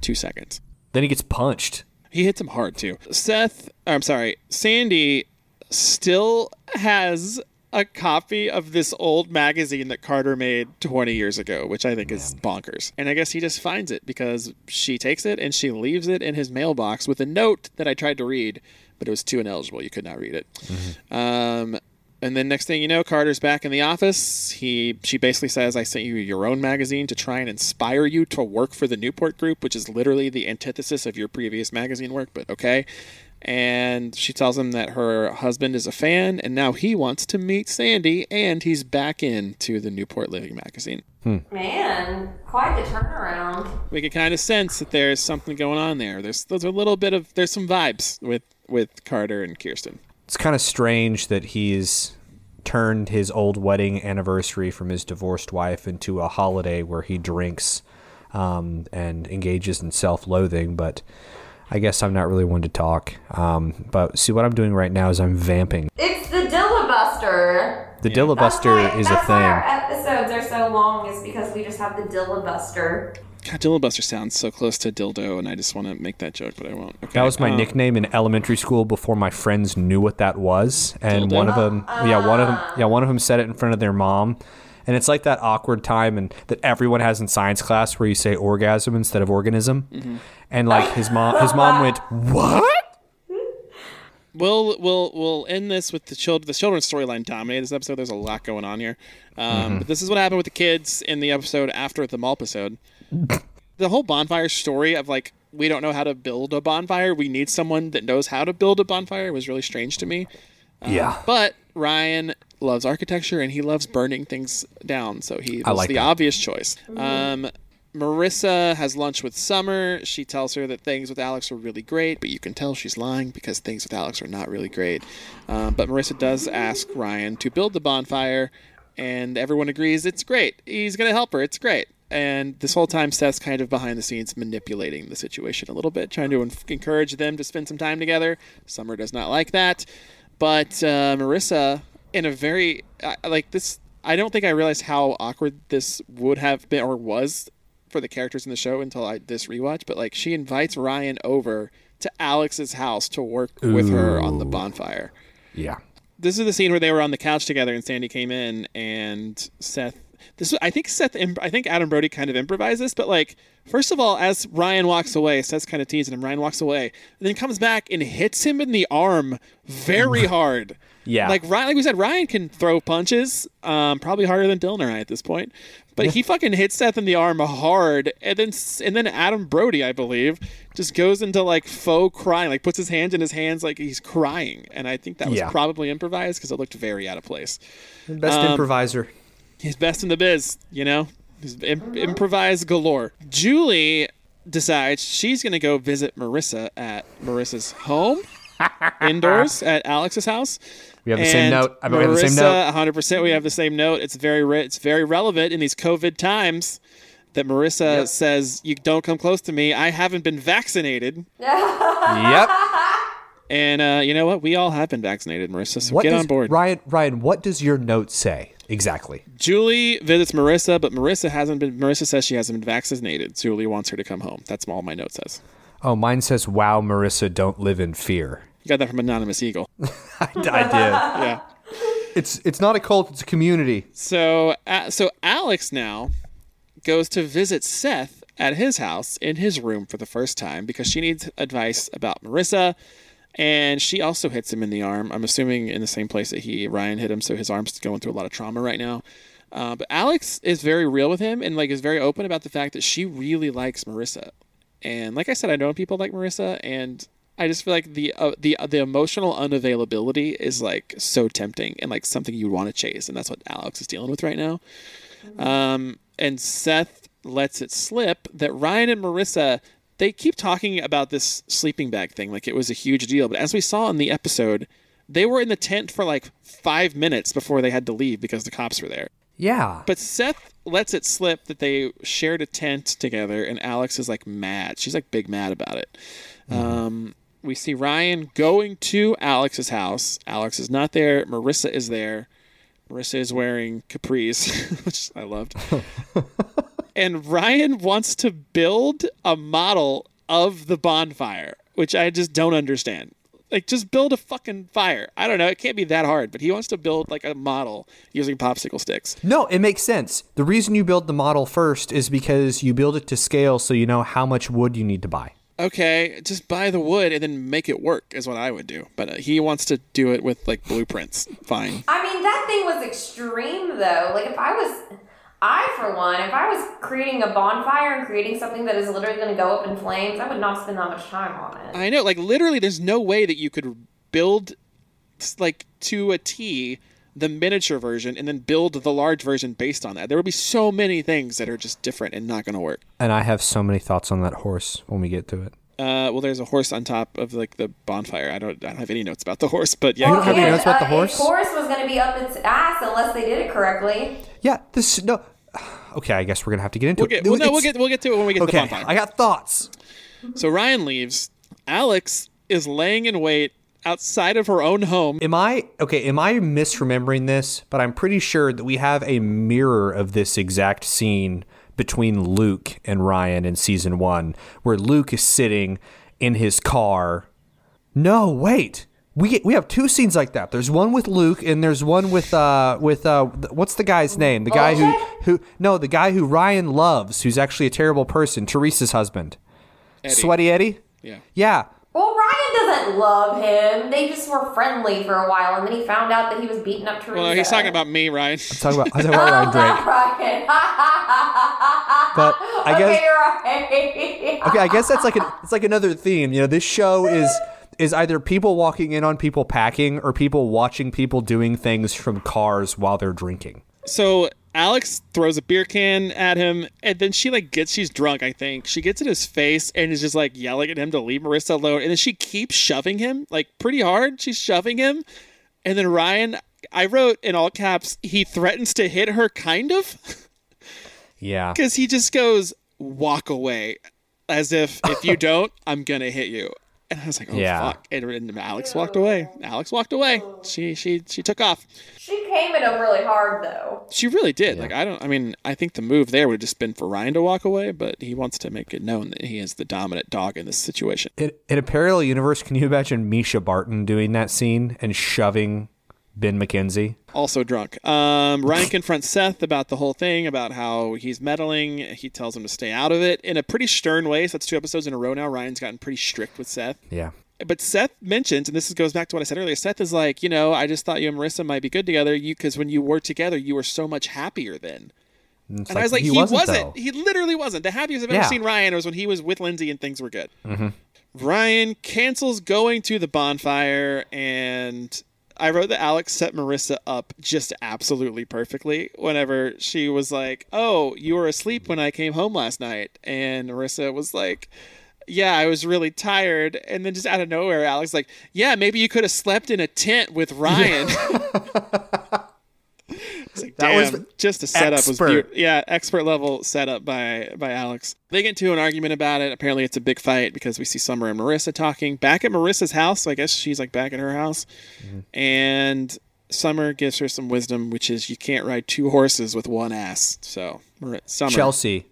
two seconds." Then he gets punched. He hits him hard too. Seth, I'm sorry, Sandy still has a copy of this old magazine that Carter made 20 years ago, which I think is bonkers. And I guess he just finds it because she takes it and she leaves it in his mailbox with a note that I tried to read, but it was too ineligible. You could not read it. Um, and then next thing you know, Carter's back in the office. He she basically says, "I sent you your own magazine to try and inspire you to work for the Newport Group, which is literally the antithesis of your previous magazine work." But okay. And she tells him that her husband is a fan, and now he wants to meet Sandy, and he's back into the Newport Living magazine. Man, quite the turnaround. We can kind of sense that there's something going on there. There's there's a little bit of there's some vibes with with Carter and Kirsten. It's kind of strange that he's turned his old wedding anniversary from his divorced wife into a holiday where he drinks um, and engages in self-loathing. But I guess I'm not really one to talk. Um, but see, what I'm doing right now is I'm vamping. It's the Dillabuster. The That's Dillabuster why, is a that's why our thing. episodes are so long, is because we just have the Dillabuster. God, Dillabuster sounds so close to dildo, and I just want to make that joke, but I won't. Okay. That was my um, nickname in elementary school before my friends knew what that was, and Dildo? one of them, yeah, one of them, yeah, one of them said it in front of their mom, and it's like that awkward time and that everyone has in science class where you say orgasm instead of organism, Mm-hmm. and like his mom, his mom went, "What?" We'll we'll we'll end this with the children. The children's storyline dominated this episode. There's a lot going on here, um, but this is what happened with the kids in the episode after the mall episode. the whole bonfire story of like we don't know how to build a bonfire. We need someone that knows how to build a bonfire. Was really strange to me. yeah. But Ryan loves architecture and he loves burning things down, so he I was like the that. obvious choice. Um, Marissa has lunch with Summer. She tells her that things with Alex are really great, but you can tell she's lying because things with Alex are not really great. Um, but Marissa does ask Ryan to build the bonfire, and everyone agrees it's great. He's going to help her. It's great. And this whole time, Seth's kind of behind the scenes manipulating the situation a little bit, trying to en- encourage them to spend some time together. Summer does not like that. But uh, Marissa, in a very, like this, I don't think I realized how awkward this would have been or was for the characters in the show until I this rewatch. But like, she invites Ryan over to Alex's house to work with her on the bonfire Yeah. this is the scene where they were on the couch together and Sandy came in and Seth this I think Seth I think Adam Brody kind of improvised this but like first of all as Ryan walks away Seth's kind of teasing him Ryan walks away and then comes back and hits him in the arm very hard Yeah. like Ryan like we said Ryan can throw punches um probably harder than Dylan or I at this point but he fucking hits Seth in the arm hard and then and then Adam Brody I believe just goes into like faux crying like puts his hands in his hands like he's crying and I think that was Yeah. probably improvised because it looked very out of place Best Um, improviser. he's best in the biz, you know? He's Im- improvised galore. Julie decides she's going to go visit Marissa at Marissa's home, indoors at Alex's house. We have the same note. I bet we have the same note. Marissa, 100%. We have the same note. It's very re- it's very relevant in these COVID times that Marissa says, "You don't come close to me. I haven't been vaccinated." Yep. And uh, you know what? We all have been vaccinated, Marissa. So What get does, on board. Ryan, Ryan, what does your note say exactly? Julie visits Marissa, but Marissa hasn't been. Marissa says she hasn't been vaccinated. Julie wants her to come home. That's all my note says. Oh, mine says, "Wow, Marissa, don't live in fear." You got that from Anonymous Eagle. I, I did. Yeah. It's it's not a cult; it's a community. So, uh, so Alex now goes to visit Seth at his house in his room for the first time because she needs advice about Marissa, and she also hits him in the arm. I'm assuming in the same place that he Ryan hit him, so his arm's going through a lot of trauma right now. Uh, but Alex is very real with him and like is very open about the fact that she really likes Marissa. And like I said, I know people like Marissa, and I just feel like the uh, the the emotional unavailability is like so tempting and like something you would want to chase, and that's what Alex is dealing with right now. Um, and Seth lets it slip that Ryan and Marissa they keep talking about this sleeping bag thing like it was a huge deal, but as we saw in the episode, they were in the tent for like five minutes before they had to leave because the cops were there. Yeah. But Seth lets it slip that they shared a tent together, and Alex is like mad. She's like big mad about it. Um, we see Ryan going to Alex's house. Alex is not there. Marissa is there. Marissa is wearing capris, which I loved. and Ryan wants to build a model of the bonfire, which I just don't understand. Like, just build a fucking fire. I don't know. It can't be that hard, but he wants to build like a model using popsicle sticks. No, it makes sense. The reason you build the model first is because you build it to scale so you know how much wood you need to buy. Okay, just buy the wood and then make it work is what I would do. But uh, he wants to do it with like blueprints. Fine. I mean, that thing was extreme, though. Like, if I was, I, for one, if I was creating a bonfire and creating something that is literally going to go up in flames, I would not spend that much time on it. I know, like literally, there's no way that you could build like to a T the miniature version and then build the large version based on that. There will be so many things that are just different and not going to work. And I have so many thoughts on that horse when we get to it. Uh, well, there's a horse on top of like the bonfire. I don't, I don't have any notes about the horse, but yeah, You don't have any notes about the uh, horse? Its horse was going to be up its ass unless they did it correctly. Yeah, this no. Okay, I guess we're gonna have to get into we'll get, it. well, no, we'll get, we'll get to it when we get to the Okay, bonfire. I got thoughts. So Ryan leaves. Alex is laying in wait outside of her own home. Am I okay? Am I misremembering this? But I'm pretty sure that we have a mirror of this exact scene between Luke and Ryan in season one, where Luke is sitting in his car. No, wait. We get, we have two scenes like that. There's one with Luke, and there's one with uh with uh what's the guy's name? The guy who who no the guy who Ryan loves, who's actually a terrible person, Teresa's husband, Eddie. Sweaty Eddie. Yeah. Yeah, doesn't love him. They just were friendly for a while, and then he found out that he was beating up Teresa. Well, he's talking about me, Ryan. talking about I'm talking about oh, Ryan Drake. Ryan. But I guess okay, right. okay, I guess that's like a, it's like another theme. You know, this show is is either people walking in on people packing or people watching people doing things from cars while they're drinking. So Alex throws a beer can at him, and then she like gets she's drunk. I think she gets in his face and is just like yelling at him to leave Marissa alone. And then she keeps shoving him like pretty hard. She's shoving him, and then Ryan, I wrote in all caps, he threatens to hit her, kind of, Yeah. because he just goes walk away, as if if you don't, I'm gonna hit you. And I was like, oh Yeah. fuck. And, and Alex walked away. Alex walked away. She she she took off. she came at him really hard though. She really did. Like I don't. I mean, I think the move there would have just been for Ryan to walk away, but he wants to make it known that he is the dominant dog in this situation. In, in a parallel universe, can you imagine Mischa Barton doing that scene and shoving Ben McKenzie? Also drunk. Um, Ryan confronts Seth about the whole thing, about how he's meddling. He tells him to stay out of it in a pretty stern way. So that's two episodes in a row now. Ryan's gotten pretty strict with Seth. Yeah. But Seth mentions, and this goes back to what I said earlier. Seth is like, you know, I just thought you and Marissa might be good together. You because when you were together, you were so much happier then. It's And I was like, he, wasn't. wasn't. He literally wasn't. The happiest I've ever Yeah. seen Ryan was when he was with Lindsay and things were good. Ryan cancels going to the bonfire, and I wrote that Alex set Marissa up just absolutely perfectly. Whenever she was like, "Oh, you were asleep when I came home last night," and Marissa was like. Yeah, I was really tired, and then just out of nowhere, Alex like, "Yeah, maybe you could have slept in a tent with Ryan." It's like, That damn, was just a setup was expert. beautiful. Yeah, expert level setup by by Alex. They get into an argument about it. Apparently, it's a big fight because we see Summer and Marissa talking back at Marissa's house. So I guess she's like back at her house, Mm-hmm. and Summer gives her some wisdom, which is you can't ride two horses with one ass. So Mar- Summer, Chelsea.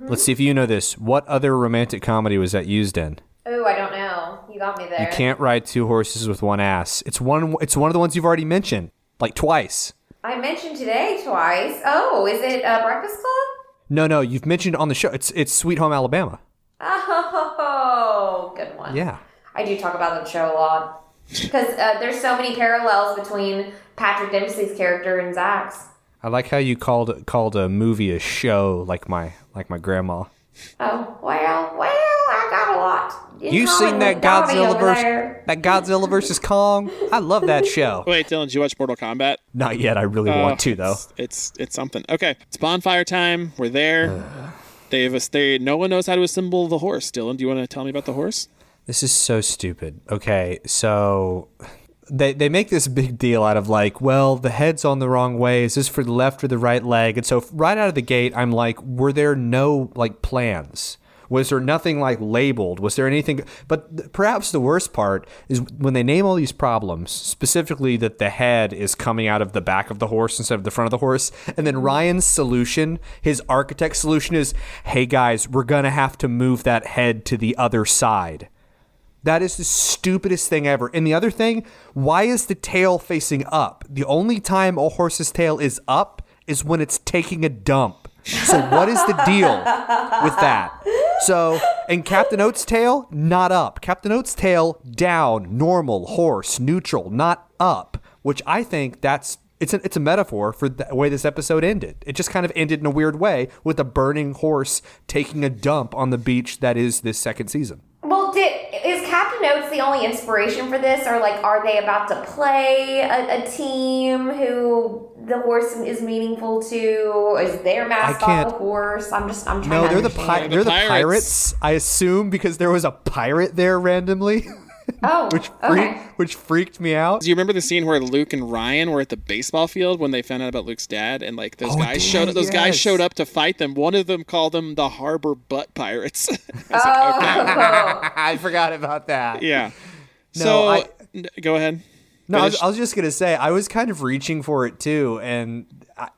Let's see if you know this. What other romantic comedy was that used in? Oh, I don't know. You got me there. You can't ride two horses with one ass. It's one. It's one of the ones you've already mentioned, like twice. I mentioned today twice. Oh, is it uh, Breakfast Club? No, no, you've mentioned on the show. It's it's Sweet Home Alabama. Oh, good one. Yeah. I do talk about the show a lot because uh, there's so many parallels between Patrick Dempsey's character and Zach's. I like how you called called a movie a show, like my like my grandma. Oh well, well, a lot. in You seen that Godzilla over versus that Godzilla versus Kong? I love that show. Wait, Dylan, did you watch Mortal Kombat? Not yet. I really Oh, want to though. It's, it's it's something. Okay, it's bonfire time. We're there. They've they no one knows how to assemble the horse. Dylan, do you want to tell me about the horse? This is so stupid. Okay, so they they make this big deal out of like, well, the head's on the wrong way. Is this for the left or the right leg? And so right out of the gate, I'm like, were there no like plans? Was there nothing like labeled? Was there anything? But perhaps the worst part is when they name all these problems, specifically that the head is coming out of the back of the horse instead of the front of the horse. And then mm-hmm. Ryan's solution, his architect solution is, hey guys, we're going to have to move that head to the other side. That is the stupidest thing ever. And the other thing, why is the tail facing up? The only time a horse's tail is up is when it's taking a dump. So what is the deal with that? So, and Captain Oats' tail, not up. Captain Oats' tail, down, normal, horse, neutral, not up. Which I think that's it's a, it's a metaphor for the way this episode ended. It just kind of ended in a weird way with a burning horse taking a dump on the beach that is this second season. Well, did is Captain Oats the only inspiration for this, or like, are they about to play a, a team who the horse is meaningful to? Is their mascot can't- the horse? I'm just, I'm trying. No, to they're the understand. pi- the they're the pirates. pirates. I assume because there was a pirate there randomly, Oh, which okay. freaked, which freaked me out. Do you remember the scene where Luke and Ryan were at the baseball field when they found out about Luke's dad, and like those Oh, guys dang, showed up? Those guys showed up to fight them. One of them called them the Harbor Butt Pirates. I Oh, like, okay, I forgot about that. yeah. No, so I- n- go ahead. No, I was, I was just gonna say I was kind of reaching for it too, and I,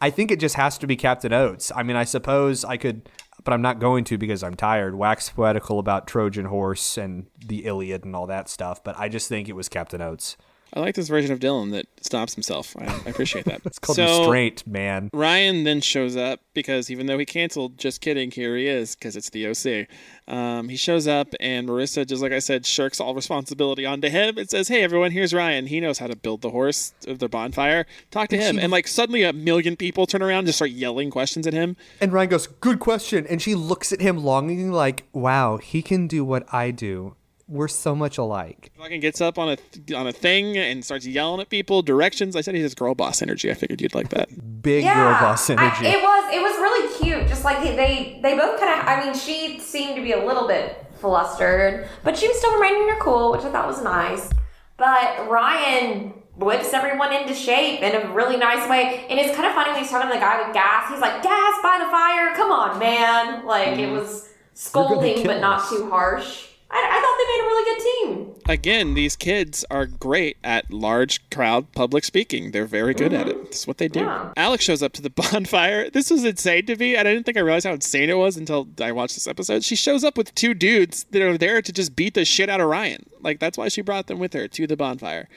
I think it just has to be Captain Oats. I mean, I suppose I could, but I'm not going to because I'm tired. Wax poetical about Trojan horse and the Iliad and all that stuff, but I just think it was Captain Oats. I like this version of Dylan that stops himself. I, I appreciate that. It's called so, restraint, man. Ryan then shows up because even though he canceled, just kidding, here he is because it's the OC. Um, he shows up and Marissa, just like I said, shirks all responsibility onto him and says, "Hey, everyone, here's Ryan. He knows how to build the horse of the bonfire. Talk to him." And like suddenly, a million people turn around and just start yelling questions at him. And Ryan goes, "Good question." And she looks at him longingly, like, "Wow, he can do what I do. We're so much alike." Fucking gets up on a th- on a thing and starts yelling at people directions. I said he has girl boss energy. I figured you'd like that. Big yeah, girl boss I- energy. it was it was really cute. Just like they they, they both kind of. I mean, she seemed to be a little bit flustered, but she was still remaining her cool, which I thought was nice. But Ryan whips everyone into shape in a really nice way, and it's kind of funny when he's talking to the guy with gas. He's like, "Gas by the fire, come on, man!" Like it mm-hmm. was scolding, kill but not us. too harsh. I, I thought they made a really good team. Again, these kids are great at large crowd public speaking. They're very good at it. That's what they do. Yeah. Alex shows up to the bonfire. This was insane to me, and I didn't think I realized how insane it was until I watched this episode. She shows up with two dudes that are there to just beat the shit out of Ryan. Like that's why she brought them with her to the bonfire.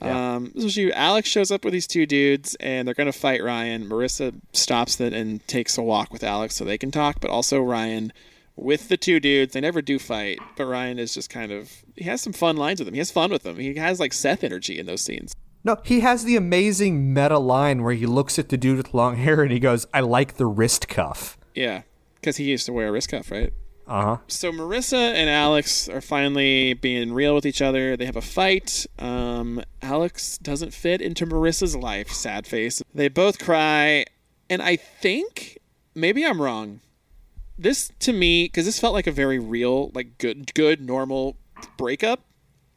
Um, so she, Alex shows up with these two dudes, and they're gonna fight Ryan. Marissa stops them and takes a walk with Alex so they can talk, but also Ryan with the two dudes. They never do fight, but Ryan is just kind of he has some fun lines with them. He has fun with them. He has like Seth energy in those scenes. No, he has the amazing meta line where he looks at the dude with long hair and he goes, "I like the wrist cuff." Yeah, because he used to wear a wrist cuff, right? Uh huh. So Marissa and Alex are finally being real with each other. They have a fight. Um, Alex doesn't fit into Marissa's life. Sad face. They both cry, and I think maybe I'm wrong. This to me, because this felt like a very real, like good, good, normal breakup,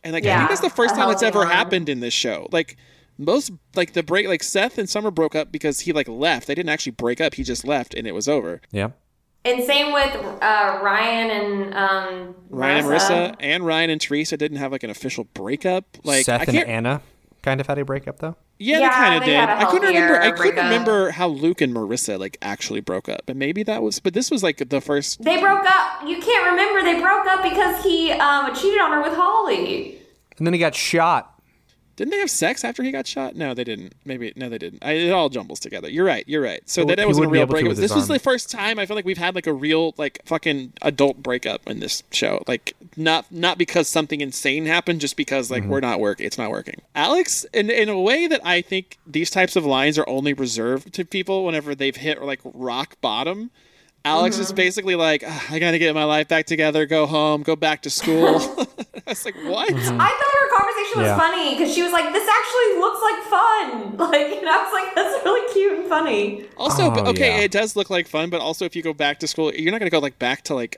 and like I think that's the first time that's ever one. happened in this show. Like most, like the break, like Seth and Summer broke up because he like left. They didn't actually break up. He just left, and it was over. Yeah. And same with uh, Ryan and um, Ryan and Marissa and Ryan and Teresa didn't have like an official breakup. Like Seth I and can't, Anna kind of had a breakup though. yeah, they kind of did. I couldn't remember. I couldn't breakup. remember how Luke and Marissa like actually broke up, but maybe that was. But this was like the first. They broke up. You can't remember they broke up because he um, cheated on her with Holly. And then he got shot. Didn't they have sex after he got shot? No, they didn't. Maybe no, they didn't. I, it all jumbles together. You're right. You're right. So that, wasn't a real breakup. This was the first time I feel like we've had like a real like fucking adult breakup in this show. Like not not because something insane happened, just because like Mm-hmm. we're not working. It's not working. Alex, in in a way that I think these types of lines are only reserved to people whenever they've hit like rock bottom. Alex Mm-hmm. is basically like, "Ah, I gotta get my life back together, go home, go back to school. I was like, what? Mm-hmm. I thought her conversation was Yeah. funny because she was like, "This actually looks like fun." Like, and I was like, "That's really cute and funny." Also, but Oh, okay, yeah. it does look like fun, but also if you go back to school, you're not going to go like back to like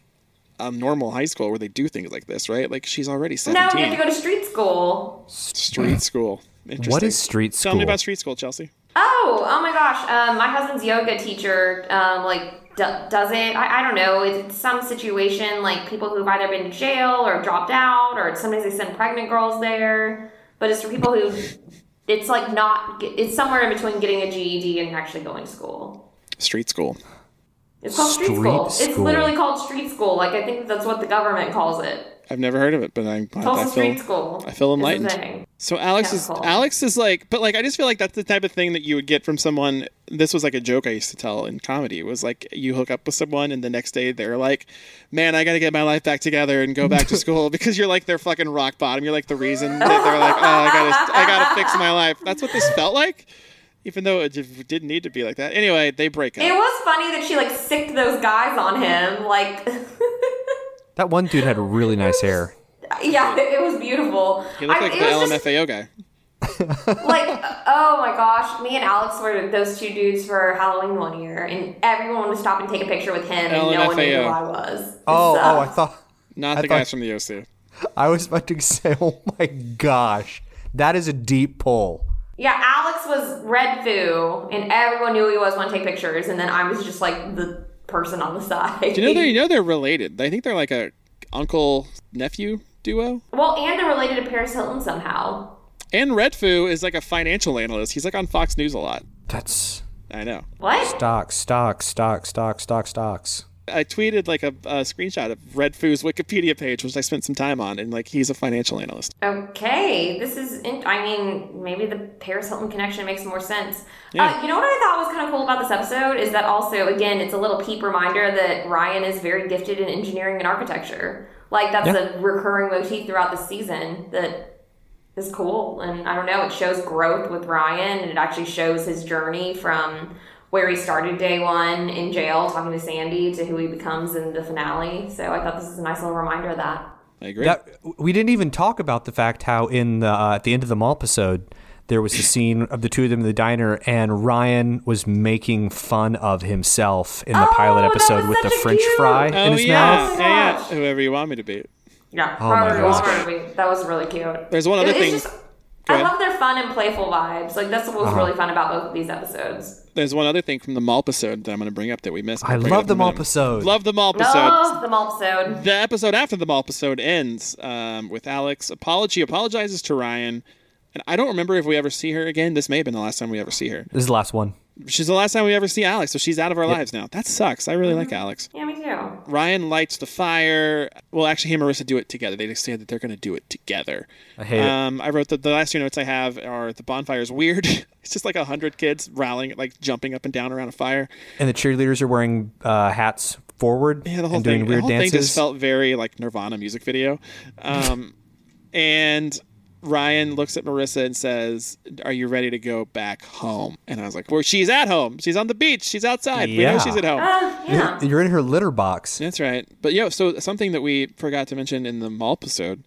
a normal high school where they do things like this, right? Like she's already No, you 17. have to go to street school. street school. Interesting. What is street school? Tell me about street school, Chelsea. Oh, oh my gosh. Um, my husband's yoga teacher, um, like, d- does it. I, I don't know. It's some situation, like people who've either been to jail or dropped out, or sometimes they send pregnant girls there. But it's for people who, it's like not, it's somewhere in between getting a GED and actually going to school. Street school. It's called street, Street school. It's literally called street school. Like, I think that's what the government calls it. I've never heard of it, but I'm I, Tulsa I Street feel School. I feel enlightened. So Alex is cool. Alex is like, but like I just feel like that's the type of thing that you would get from someone. This was like a joke I used to tell in comedy. It was like you hook up with someone and the next day they're like, "Man, I got to get my life back together and go back to school," because you're like their fucking rock bottom. You're like the reason that they're like, "Oh, I gotta, I gotta fix my life." That's what this felt like, even though it didn't need to be like that. Anyway, they break up. It was funny that she, like, sicked those guys on him. Like, That one dude had really nice hair. yeah, it was beautiful. He looked like it the was just- LMFAO guy. like oh my gosh me and alex were those two dudes for halloween one year and everyone would stop and take a picture with him and no one knew who i was It Oh, oh, I thought Not I the thought- guys from the OC. I was about to say, oh my gosh, that is a deep pull. yeah alex was Redfoo and everyone knew who he was want to take pictures and then i was just like the person on the side Do you know they you know they're related? I think they're like a uncle nephew duo. well and they're related to paris hilton somehow And Redfoo is like a financial analyst. He's like on Fox News a lot. That's I know. what stocks, stocks, stocks, stocks, stocks, stocks. I tweeted like a, a screenshot of Redfoo's Wikipedia page, which I spent some time on, and like he's a financial analyst. Okay, this is. In- I mean, maybe the Paris Hilton connection makes more sense. Yeah. Uh, you know what I thought was kind of cool about this episode is that also, again, it's a little peep reminder that Ryan is very gifted in engineering and architecture. Like that's Yeah. a recurring motif throughout the season that is cool, and I don't know. It shows growth with Ryan, and it actually shows his journey from where he started day one in jail talking to Sandy to who he becomes in the finale. So I thought this is a nice little reminder of that. I agree. That, we didn't even talk about the fact how in the uh, at the end of the mall episode there was a scene of the two of them in the diner and Ryan was making fun of himself in the Oh, pilot episode with the French cute- fry oh in his yeah, mouth. yeah, yeah. Whoever you want me to be. Yeah, Oh my Robert God. That was really cute. There's one other It- it's thing- just- Go I ahead. love their fun and playful vibes. Like that's what was Uh-huh. really fun about both of these episodes. There's one other thing from the mall episode that I'm going to bring up that we missed. I I'll bring it love the in a mall episode. Love the mall episode. Oh, the mall episode. The episode after the mall episode ends um, with Alex apology apologizes to Ryan, and I don't remember if we ever see her again. This may have been the last time we ever see her. This is the last one. She's the last time we ever see Alex, so she's out of our lives now. That sucks. I really like Alex. Yeah, me too. Ryan lights the fire. Well, actually, he and Marissa do it together. They decide that they're going to do it together. I hate it. um, I wrote that the last two notes I have are the bonfire is weird. it's just like a hundred kids rallying, like jumping up and down around a fire. And the cheerleaders are wearing uh, hats forward Yeah, the whole and thing. doing weird the whole dances. thing just felt very like Nirvana music video. Um, and Ryan looks at Marissa and says, "Are you ready to go back home?" And I was like, "Well, she's at home. She's on the beach. She's outside. We know Yeah. she's at home." Uh, yeah. You're in her litter box. That's right. But yo, so something that we forgot to mention in the mall episode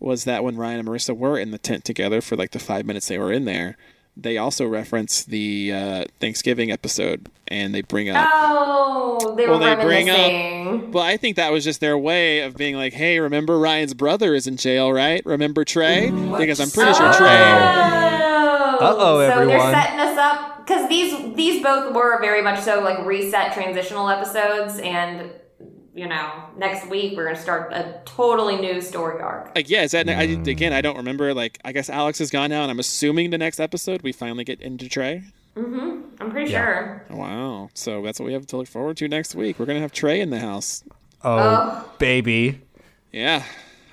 was that when Ryan and Marissa were in the tent together for like the five minutes they were in there, they also reference the uh, Thanksgiving episode and they bring up. Oh, they were Well, they bring up- Well, I think that was just their way of being like, "Hey, remember Ryan's brother is in jail, right? Remember Trey? Because I'm pretty sure Trey." Oh, Uh-oh, so everyone. they're setting us up because these these both were very much so like reset transitional episodes, and you know, next week we're gonna start a totally new story arc. Like, yeah, is that I, Mm. again? I don't remember. Like, I guess Alex is gone now, and I'm assuming the next episode we finally get into Trey. Mm-hmm. I'm pretty sure. Wow. So that's what we have to look forward to next week. We're gonna have Trey in the house. Oh, baby. Yeah.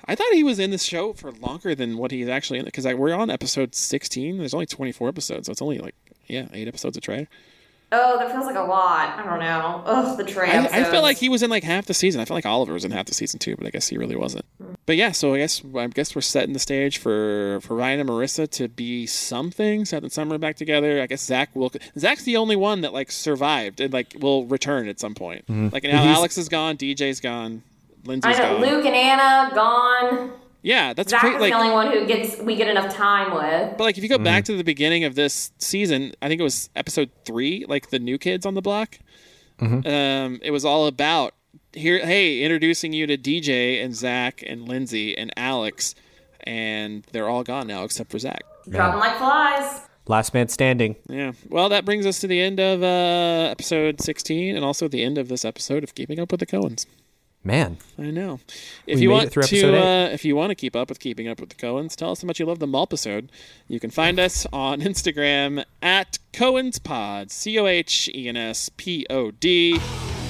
I thought he was in this show for longer than what he's actually in because we're on episode 16. There's only 24 episodes, so it's only like yeah, eight episodes of Trey. Oh, that feels like a lot. I don't know. Ugh, the Trey I, episodes. I felt like he was in like half the season. I felt like Oliver was in half the season too, but I guess he really wasn't. But yeah, so I guess I guess we're setting the stage for for Ryan and Marissa to be something. Set the summer back together. I guess Zach will. Zach's the only one that like survived and like will return at some point. Mm-hmm. Like now, Alex is gone, DJ's gone, I Lindsay's know gone. Luke and Anna gone. Yeah, that's Zach great. is Like the only one who gets we get enough time with. But like if you go back to the beginning of this season, I think it was episode three, like the new kids on the block. Um, it was all about here. Hey, introducing you to DJ and Zach and Lindsay and Alex, and they're all gone now except for Zach. Dropping like flies. Last man standing. Yeah. Well, that brings us to the end of uh, episode sixteen, and also the end of this episode of Keeping Up with the Cohens. Man. I know. If We you want to, uh, if you want to keep up with keeping up with the Cohens, tell us how much you love the Mulpisode. You can find us on Instagram at Cohen's Pod, C O H E N S P O D,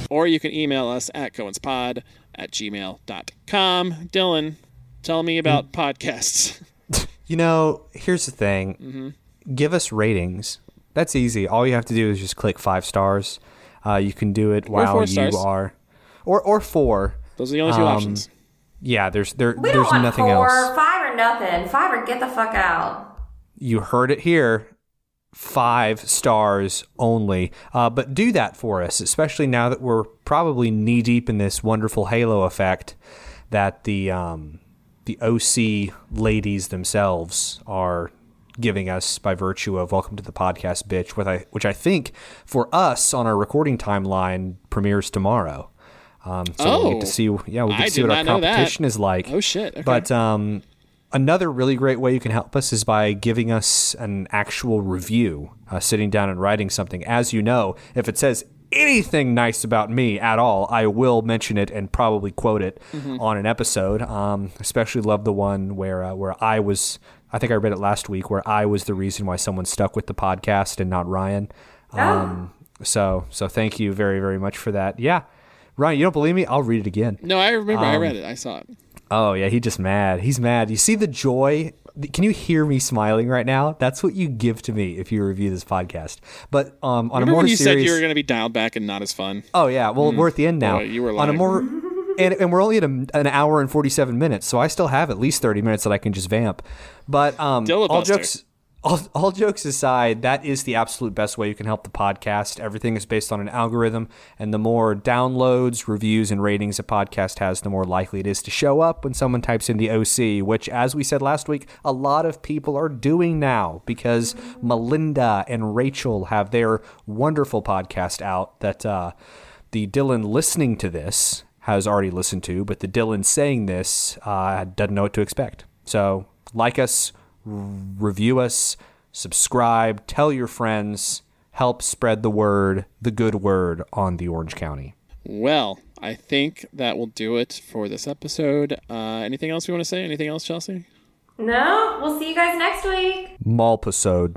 or you can email us at cohenspod at gmail.com. Dylan, tell me about podcasts. You know, here's the thing. Mm-hmm. Give us ratings. That's easy. All you have to do is just click five stars. Uh, you can do it while you stars. are, or or four. Those are the only two Um, options. Yeah, there's there We there's don't want nothing four, else. five or nothing. Five or get the fuck out. You heard it here. Five stars only. Uh, but do that for us, especially now that we're probably knee deep in this wonderful Halo effect that the um, the OC ladies themselves are giving us by virtue of Welcome to the Podcast, bitch, which I which I think for us on our recording timeline premieres tomorrow. Um, so we'll Oh. get to see, yeah, we get I to see what our not know that. competition is like. Oh, shit. Okay. But um, another really great way you can help us is by giving us an actual review, uh, sitting down and writing something. As you know, if it says anything nice about me at all, I will mention it and probably quote it Mm-hmm. on an episode. Um, especially love the one where uh, where I was. I think I read it last week where I was the reason why someone stuck with the podcast and not Ryan. Um, so so thank you very very much for that. Yeah. Ryan, you don't believe me? I'll read it again. No, I remember. Um, I read it. I saw it. Oh yeah, he's just mad. He's mad. You see the joy? Can you hear me smiling right now? That's what you give to me if you review this podcast. But um, on Remember a more when you serious, said you were going to be dialed back and not as fun? oh yeah, well we're at the end now. You were on a more, and, and we're only at a, an hour and forty seven minutes, so I still have at least thirty minutes that I can just vamp. But um, all jokes. All, all jokes aside, that is the absolute best way you can help the podcast. Everything is based on an algorithm, and the more downloads, reviews, and ratings a podcast has, the more likely it is to show up when someone types in the OC, which, as we said last week, a lot of people are doing now because Melinda and Rachel have their wonderful podcast out that uh, the Dylan listening to this has already listened to, but the Dylan saying this uh, doesn't know what to expect. So, like us, review us, subscribe, tell your friends, help spread the word, the good word on the Orange County. Well, I think that will do it for this episode. Uh, anything else you want to say? Anything else, Chelsea? No, we'll see you guys next week. Malpisode.